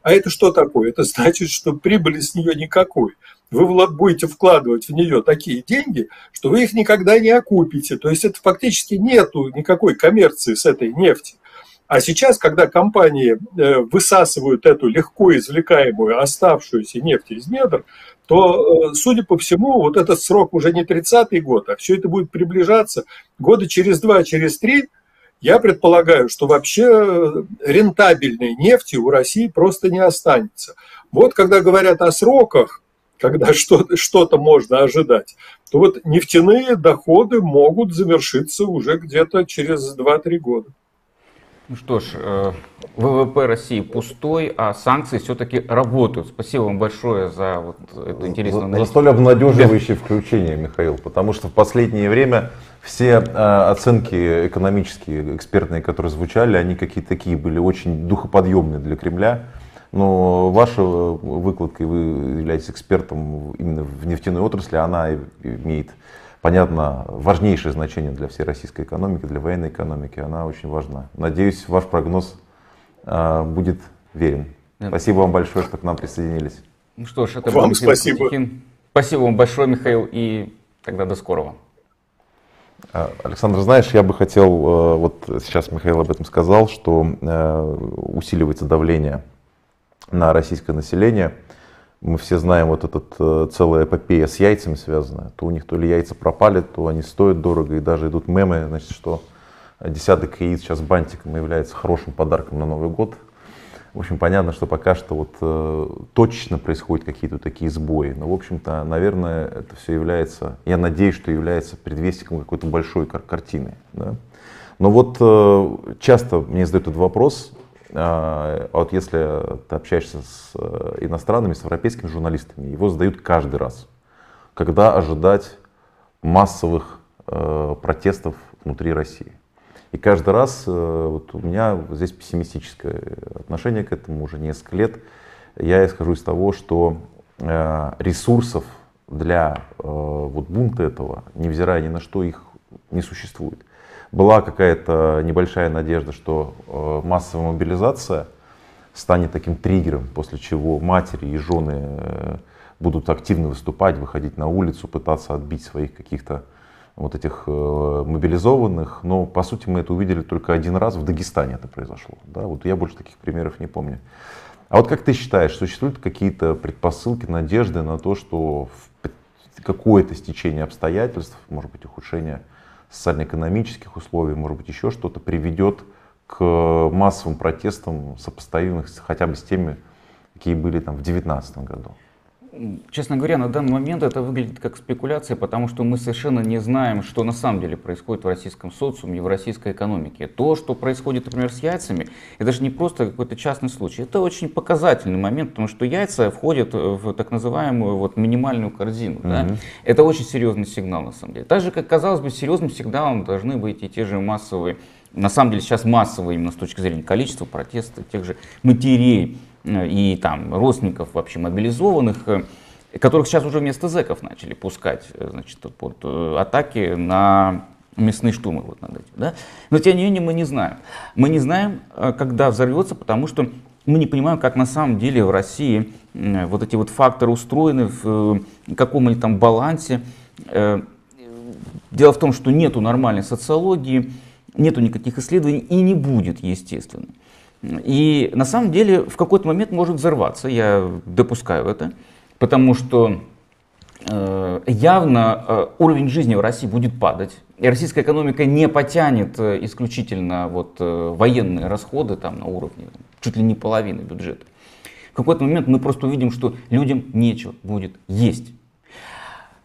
А это что такое? Это значит, что прибыли с нее никакой. Вы будете вкладывать в нее такие деньги, что вы их никогда не окупите. То есть это фактически нету никакой коммерции с этой нефти. А сейчас, когда компании э, высасывают эту легко извлекаемую оставшуюся нефть из недр, то, э, судя по всему, вот этот срок уже не 30-й год, а все это будет приближаться года через два, через три. Я предполагаю, что вообще э, рентабельной нефти у России просто не останется. Вот когда говорят о сроках, когда [laughs] что-то что можно ожидать, то вот нефтяные доходы могут завершиться уже где-то через 2-3 года.
Ну что ж, э, ВВП России пустой, а санкции все-таки работают. Спасибо вам большое за вот эту интересную
за, за столь обнадеживающее включение, Михаил, потому что в последнее время все э, оценки экономические, экспертные, которые звучали, они какие-то такие были очень духоподъемные для Кремля. Но ваша выкладка, и вы являетесь экспертом именно в нефтяной отрасли, она имеет понятно, важнейшее значение для всей российской экономики, для военной экономики, она очень важна. Надеюсь, ваш прогноз э, будет верен. Спасибо вам большое, что к нам присоединились.
Ну что ж, это
вам был спасибо.
Кутихин. Спасибо вам большое, Михаил, и тогда до скорого.
А, Александр, знаешь, я бы хотел, э, вот сейчас Михаил об этом сказал, что э, усиливается давление на российское население – мы все знаем вот этот э, целая эпопея с яйцами связанная. То у них то ли яйца пропали, то они стоят дорого, и даже идут мемы, значит, что десяток яиц сейчас бантиком является хорошим подарком на Новый год. В общем, понятно, что пока что вот э, точечно происходят какие-то такие сбои. Но, в общем-то, наверное, это все является, я надеюсь, что является предвестником какой-то большой кар- картины. Да? Но вот э, часто мне задают этот вопрос, а, вот если ты общаешься с э, иностранными, с европейскими журналистами, его задают каждый раз. Когда ожидать массовых э, протестов внутри России? И каждый раз э, вот у меня здесь пессимистическое отношение к этому уже несколько лет. Я исхожу из того, что ресурсов для вот бунта этого, невзирая ни на что, их не существует была какая-то небольшая надежда, что э, массовая мобилизация станет таким триггером, после чего матери и жены э, будут активно выступать, выходить на улицу, пытаться отбить своих каких-то вот этих э, мобилизованных. Но по сути мы это увидели только один раз в Дагестане это произошло. Да? Вот я больше таких примеров не помню. А вот как ты считаешь, существуют какие-то предпосылки, надежды на то, что какое-то стечение обстоятельств, может быть ухудшение социально-экономических условий, может быть, еще что-то приведет к массовым протестам, сопоставимых хотя бы с теми, какие были там в 2019 году?
Честно говоря, на данный момент это выглядит как спекуляция, потому что мы совершенно не знаем, что на самом деле происходит в российском социуме и в российской экономике. То, что происходит, например, с яйцами, это же не просто какой-то частный случай. Это очень показательный момент, потому что яйца входят в так называемую вот минимальную корзину. Mm-hmm. Да? Это очень серьезный сигнал, на самом деле. Так же, как казалось бы, серьезным сигналом должны быть и те же массовые на самом деле сейчас массовые именно с точки зрения количества протестов, тех же матерей, и там родственников вообще мобилизованных, э, которых сейчас уже вместо зэков начали пускать э, значит, под атаки на мясные штурмы вот над этим. Да? Но тем не менее мы не знаем. Мы не знаем, когда взорвется, потому что мы не понимаем, как на самом деле в России вот эти вот факторы устроены в каком-либо там балансе. Дело в том, что нету нормальной социологии, нету никаких исследований и не будет, естественно. И на самом деле в какой-то момент может взорваться, я допускаю это, потому что э, явно э, уровень жизни в России будет падать. И российская экономика не потянет э, исключительно вот, военные расходы там, на уровне чуть ли не половины бюджета. В какой-то момент мы просто увидим, что людям нечего будет есть.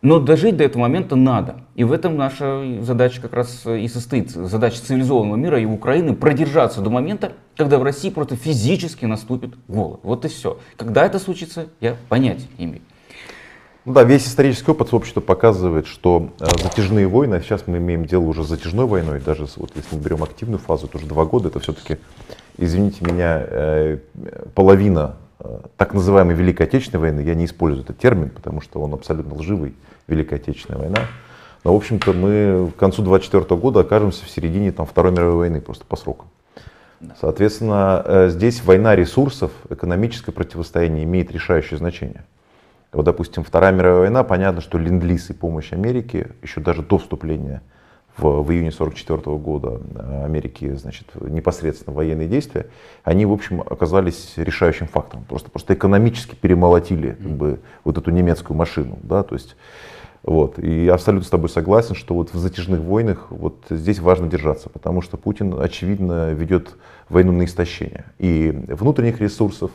Но дожить до этого момента надо. И в этом наша задача как раз и состоит. Задача цивилизованного мира и Украины продержаться до момента, когда в России просто физически наступит голод. Вот и все. Когда это случится, я понятия не имею.
Ну да, весь исторический опыт общества показывает, что э, затяжные войны, а сейчас мы имеем дело уже с затяжной войной, даже вот если мы берем активную фазу, это уже два года, это все-таки, извините меня, э, половина так называемой Великой Отечественной войны, я не использую этот термин, потому что он абсолютно лживый, Великая Отечественная война. Но, в общем-то, мы к концу 24 года окажемся в середине там, Второй мировой войны, просто по срокам. Соответственно, э, здесь война ресурсов, экономическое противостояние имеет решающее значение. Вот, допустим, Вторая мировая война, понятно, что ленд-лиз и помощь Америки, еще даже до вступления в, в июне 44 года э, Америки, значит, непосредственно военные действия, они, в общем, оказались решающим фактором. Просто, просто экономически перемолотили как бы, вот эту немецкую машину. Да? То есть вот. И я абсолютно с тобой согласен, что вот в затяжных войнах вот здесь важно держаться, потому что Путин, очевидно, ведет войну на истощение. И внутренних ресурсов,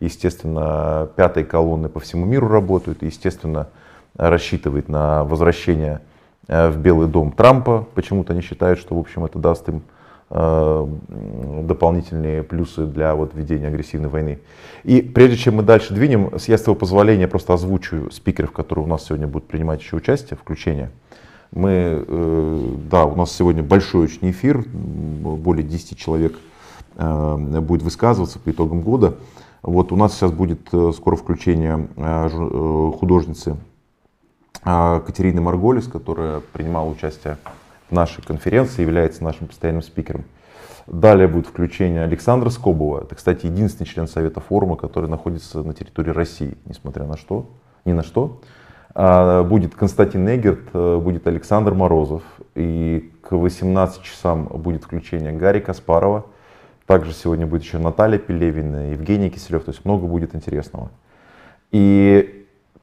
естественно, пятой колонны по всему миру работают, и, естественно, рассчитывает на возвращение в Белый дом Трампа. Почему-то они считают, что, в общем, это даст им Э, дополнительные плюсы для вот ведения агрессивной войны. И прежде чем мы дальше двинем, с твоего позволения просто озвучу спикеров, которые у нас сегодня будут принимать еще участие, включение. Мы, э, да, у нас сегодня большой очень эфир, более 10 человек э, будет высказываться по итогам года. Вот у нас сейчас будет скоро включение художницы Катерины Марголис, которая принимала участие нашей конференции, является нашим постоянным спикером. Далее будет включение Александра Скобова. Это, кстати, единственный член Совета форума, который находится на территории России, несмотря на что, ни на что. А, будет Константин Негерт, э, будет Александр Морозов. И к 18 часам будет включение Гарри Каспарова. Также сегодня будет еще Наталья Пелевина, Евгений Киселев. То есть много будет интересного. И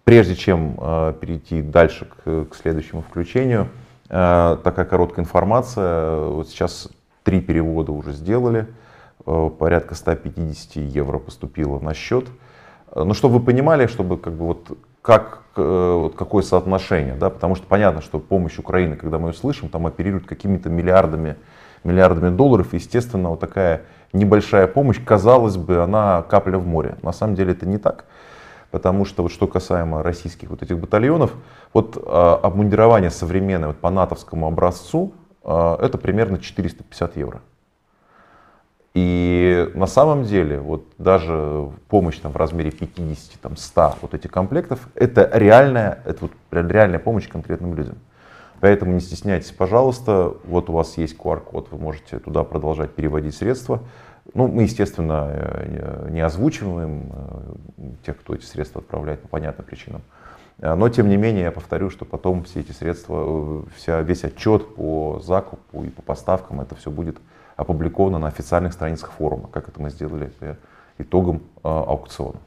прежде чем э, перейти дальше к, к следующему включению, Э, такая короткая информация. Вот сейчас три перевода уже сделали. Э, порядка 150 евро поступило на счет. Но чтобы вы понимали, чтобы как бы вот как, вот какое соотношение, да, потому что понятно, что помощь Украины, когда мы ее слышим, там оперируют какими-то миллиардами, миллиардами долларов, естественно, вот такая небольшая помощь, казалось бы, она капля в море. На самом деле это не так потому что вот что касаемо российских вот этих батальонов, вот э, обмундирование современное вот, по натовскому образцу, э, это примерно 450 евро. И на самом деле, вот даже помощь там, в размере 50, там, 100 вот этих комплектов, это реальная, это вот реальная помощь конкретным людям. Поэтому не стесняйтесь, пожалуйста, вот у вас есть QR-код, вы можете туда продолжать переводить средства. Ну, мы, естественно, э, не озвучиваем э, тех, кто эти средства отправляет по понятным причинам. Э, но, тем не менее, я повторю, что потом все эти средства, вся, весь отчет по закупу и по поставкам, это все будет опубликовано на официальных страницах форума, как это мы сделали по итогам аукциона.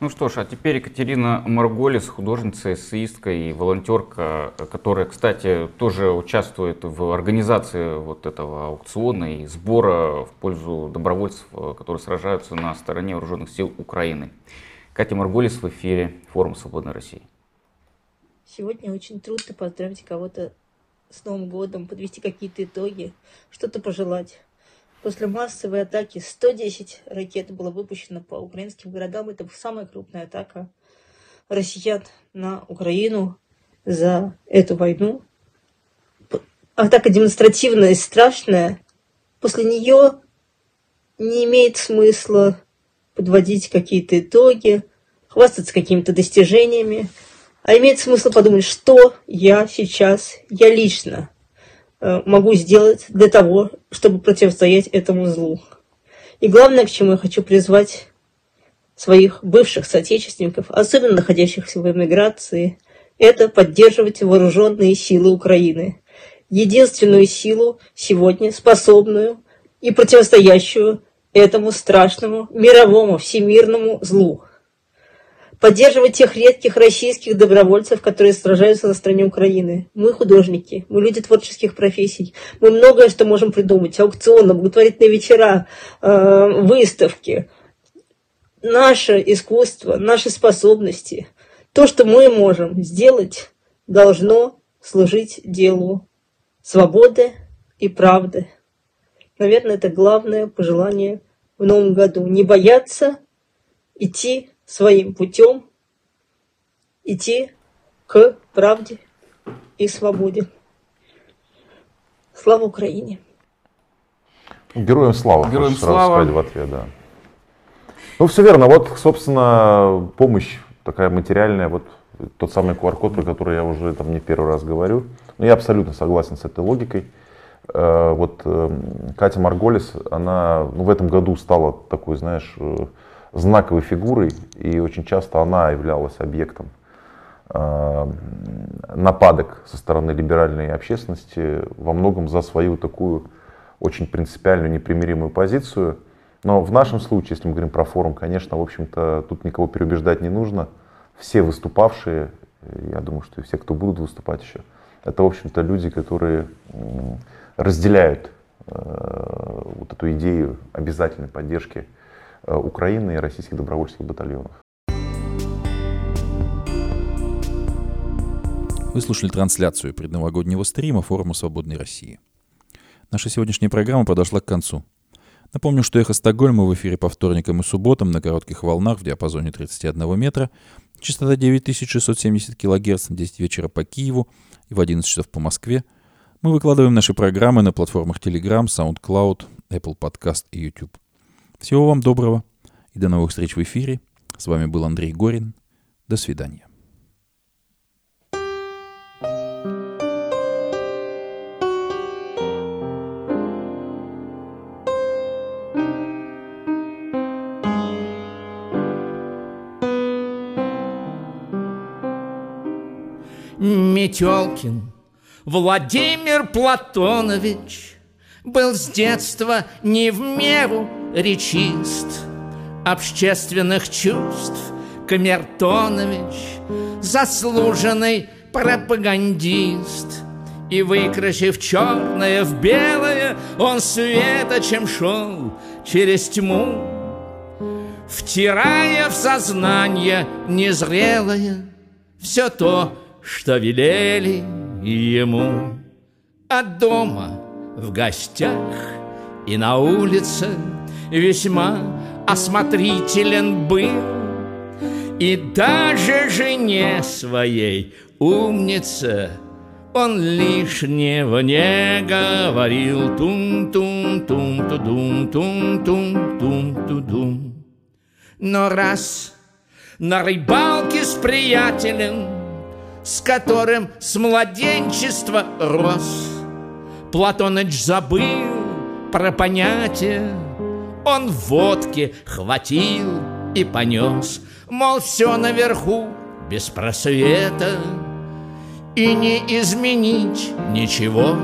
Ну что ж, а теперь Екатерина Марголис, художница, эссеистка и волонтерка, которая, кстати, тоже участвует в организации вот этого аукциона и сбора в пользу добровольцев, которые сражаются на стороне вооруженных сил Украины. Катя Марголис в эфире форума «Свободной России».
Сегодня очень трудно поздравить кого-то с Новым годом, подвести какие-то итоги, что-то пожелать. После массовой атаки 110 ракет было выпущено по украинским городам. Это самая крупная атака россиян на Украину за эту войну. Атака демонстративная и страшная. После нее не имеет смысла подводить какие-то итоги, хвастаться какими-то достижениями, а имеет смысл подумать, что я сейчас, я лично могу сделать для того, чтобы противостоять этому злу. И главное, к чему я хочу призвать своих бывших соотечественников, особенно находящихся в эмиграции, это поддерживать вооруженные силы Украины. Единственную силу сегодня, способную и противостоящую этому страшному мировому всемирному злу. Поддерживать тех редких российских добровольцев, которые сражаются на стороне Украины. Мы художники, мы люди творческих профессий. Мы многое что можем придумать. Аукционы, благотворительные вечера, э, выставки. Наше искусство, наши способности, то, что мы можем сделать, должно служить делу свободы и правды. Наверное, это главное пожелание в новом году. Не бояться идти своим путем, идти к правде и свободе. Слава Украине!
Героям слава.
Героям слава.
сказать в ответ, да. Ну, все верно. Вот, собственно, помощь такая материальная, вот тот самый QR-код, про который я уже там не первый раз говорю. Но я абсолютно согласен с этой логикой. Э, вот эм, Катя Марголис, она ну, в этом году стала такой, знаешь, э, знаковой фигурой, и очень часто она являлась объектом э, нападок со стороны либеральной общественности, во многом за свою такую очень принципиальную, непримиримую позицию. Но в нашем случае, если мы говорим про форум, конечно, в общем-то, тут никого переубеждать не нужно. Все выступавшие, я думаю, что и все, кто будут выступать еще, это, в общем-то, люди, которые разделяют э, вот эту идею обязательной поддержки Украины и российских добровольческих батальонов.
Вы слушали трансляцию предновогоднего стрима форума «Свободной России». Наша сегодняшняя программа подошла к концу. Напомню, что «Эхо Стокгольма» в эфире по вторникам и субботам на коротких волнах в диапазоне 31 метра, частота 9670 кГц, 10 вечера по Киеву и в 11 часов по Москве – мы выкладываем наши программы на платформах Telegram, SoundCloud, Apple Podcast и YouTube. Всего вам доброго и до новых встреч в эфире. С вами был Андрей Горин. До свидания.
Метелкин Владимир Платонович был с детства не в меру речист, Общественных чувств Камертонович, заслуженный пропагандист. И выкрасив черное в белое, он светочем шел через тьму, Втирая в сознание незрелое все то, что велели ему. От дома в гостях и на улице весьма осмотрителен был. И даже жене своей умница он лишнего не говорил. Тум-тум-тум-ту-дум-тум-тум-ту-дум. Но раз на рыбалке с приятелем, с которым с младенчества рос, Платоныч забыл про понятие, он водки хватил и понес, мол, все наверху без просвета, и не изменить ничего.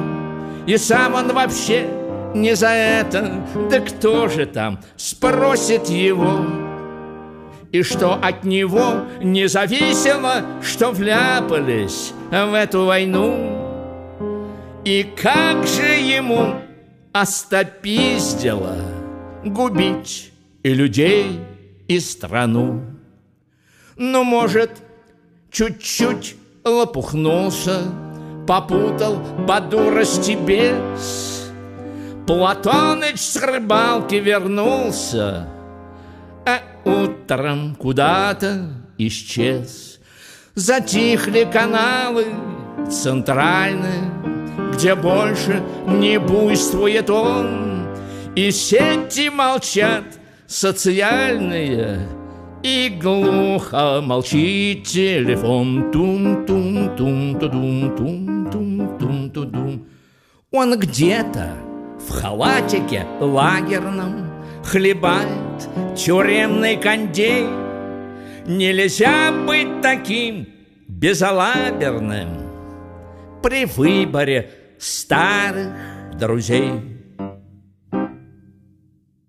И сам он вообще не за это, да кто же там спросит его? и что от него не зависело, что вляпались в эту войну. И как же ему остопиздило губить и людей, и страну. Ну, может, чуть-чуть лопухнулся, попутал по дурости без. Платоныч с рыбалки вернулся, а утром куда-то исчез. Затихли каналы центральные, где больше не буйствует он, и сети молчат социальные, и глухо молчит телефон. Тум-тум-тум-тум-тум-тум-тум-тум-тум. Он где-то в халатике лагерном Хлебает тюремный кондей. Нельзя быть таким безалаберным При выборе Star da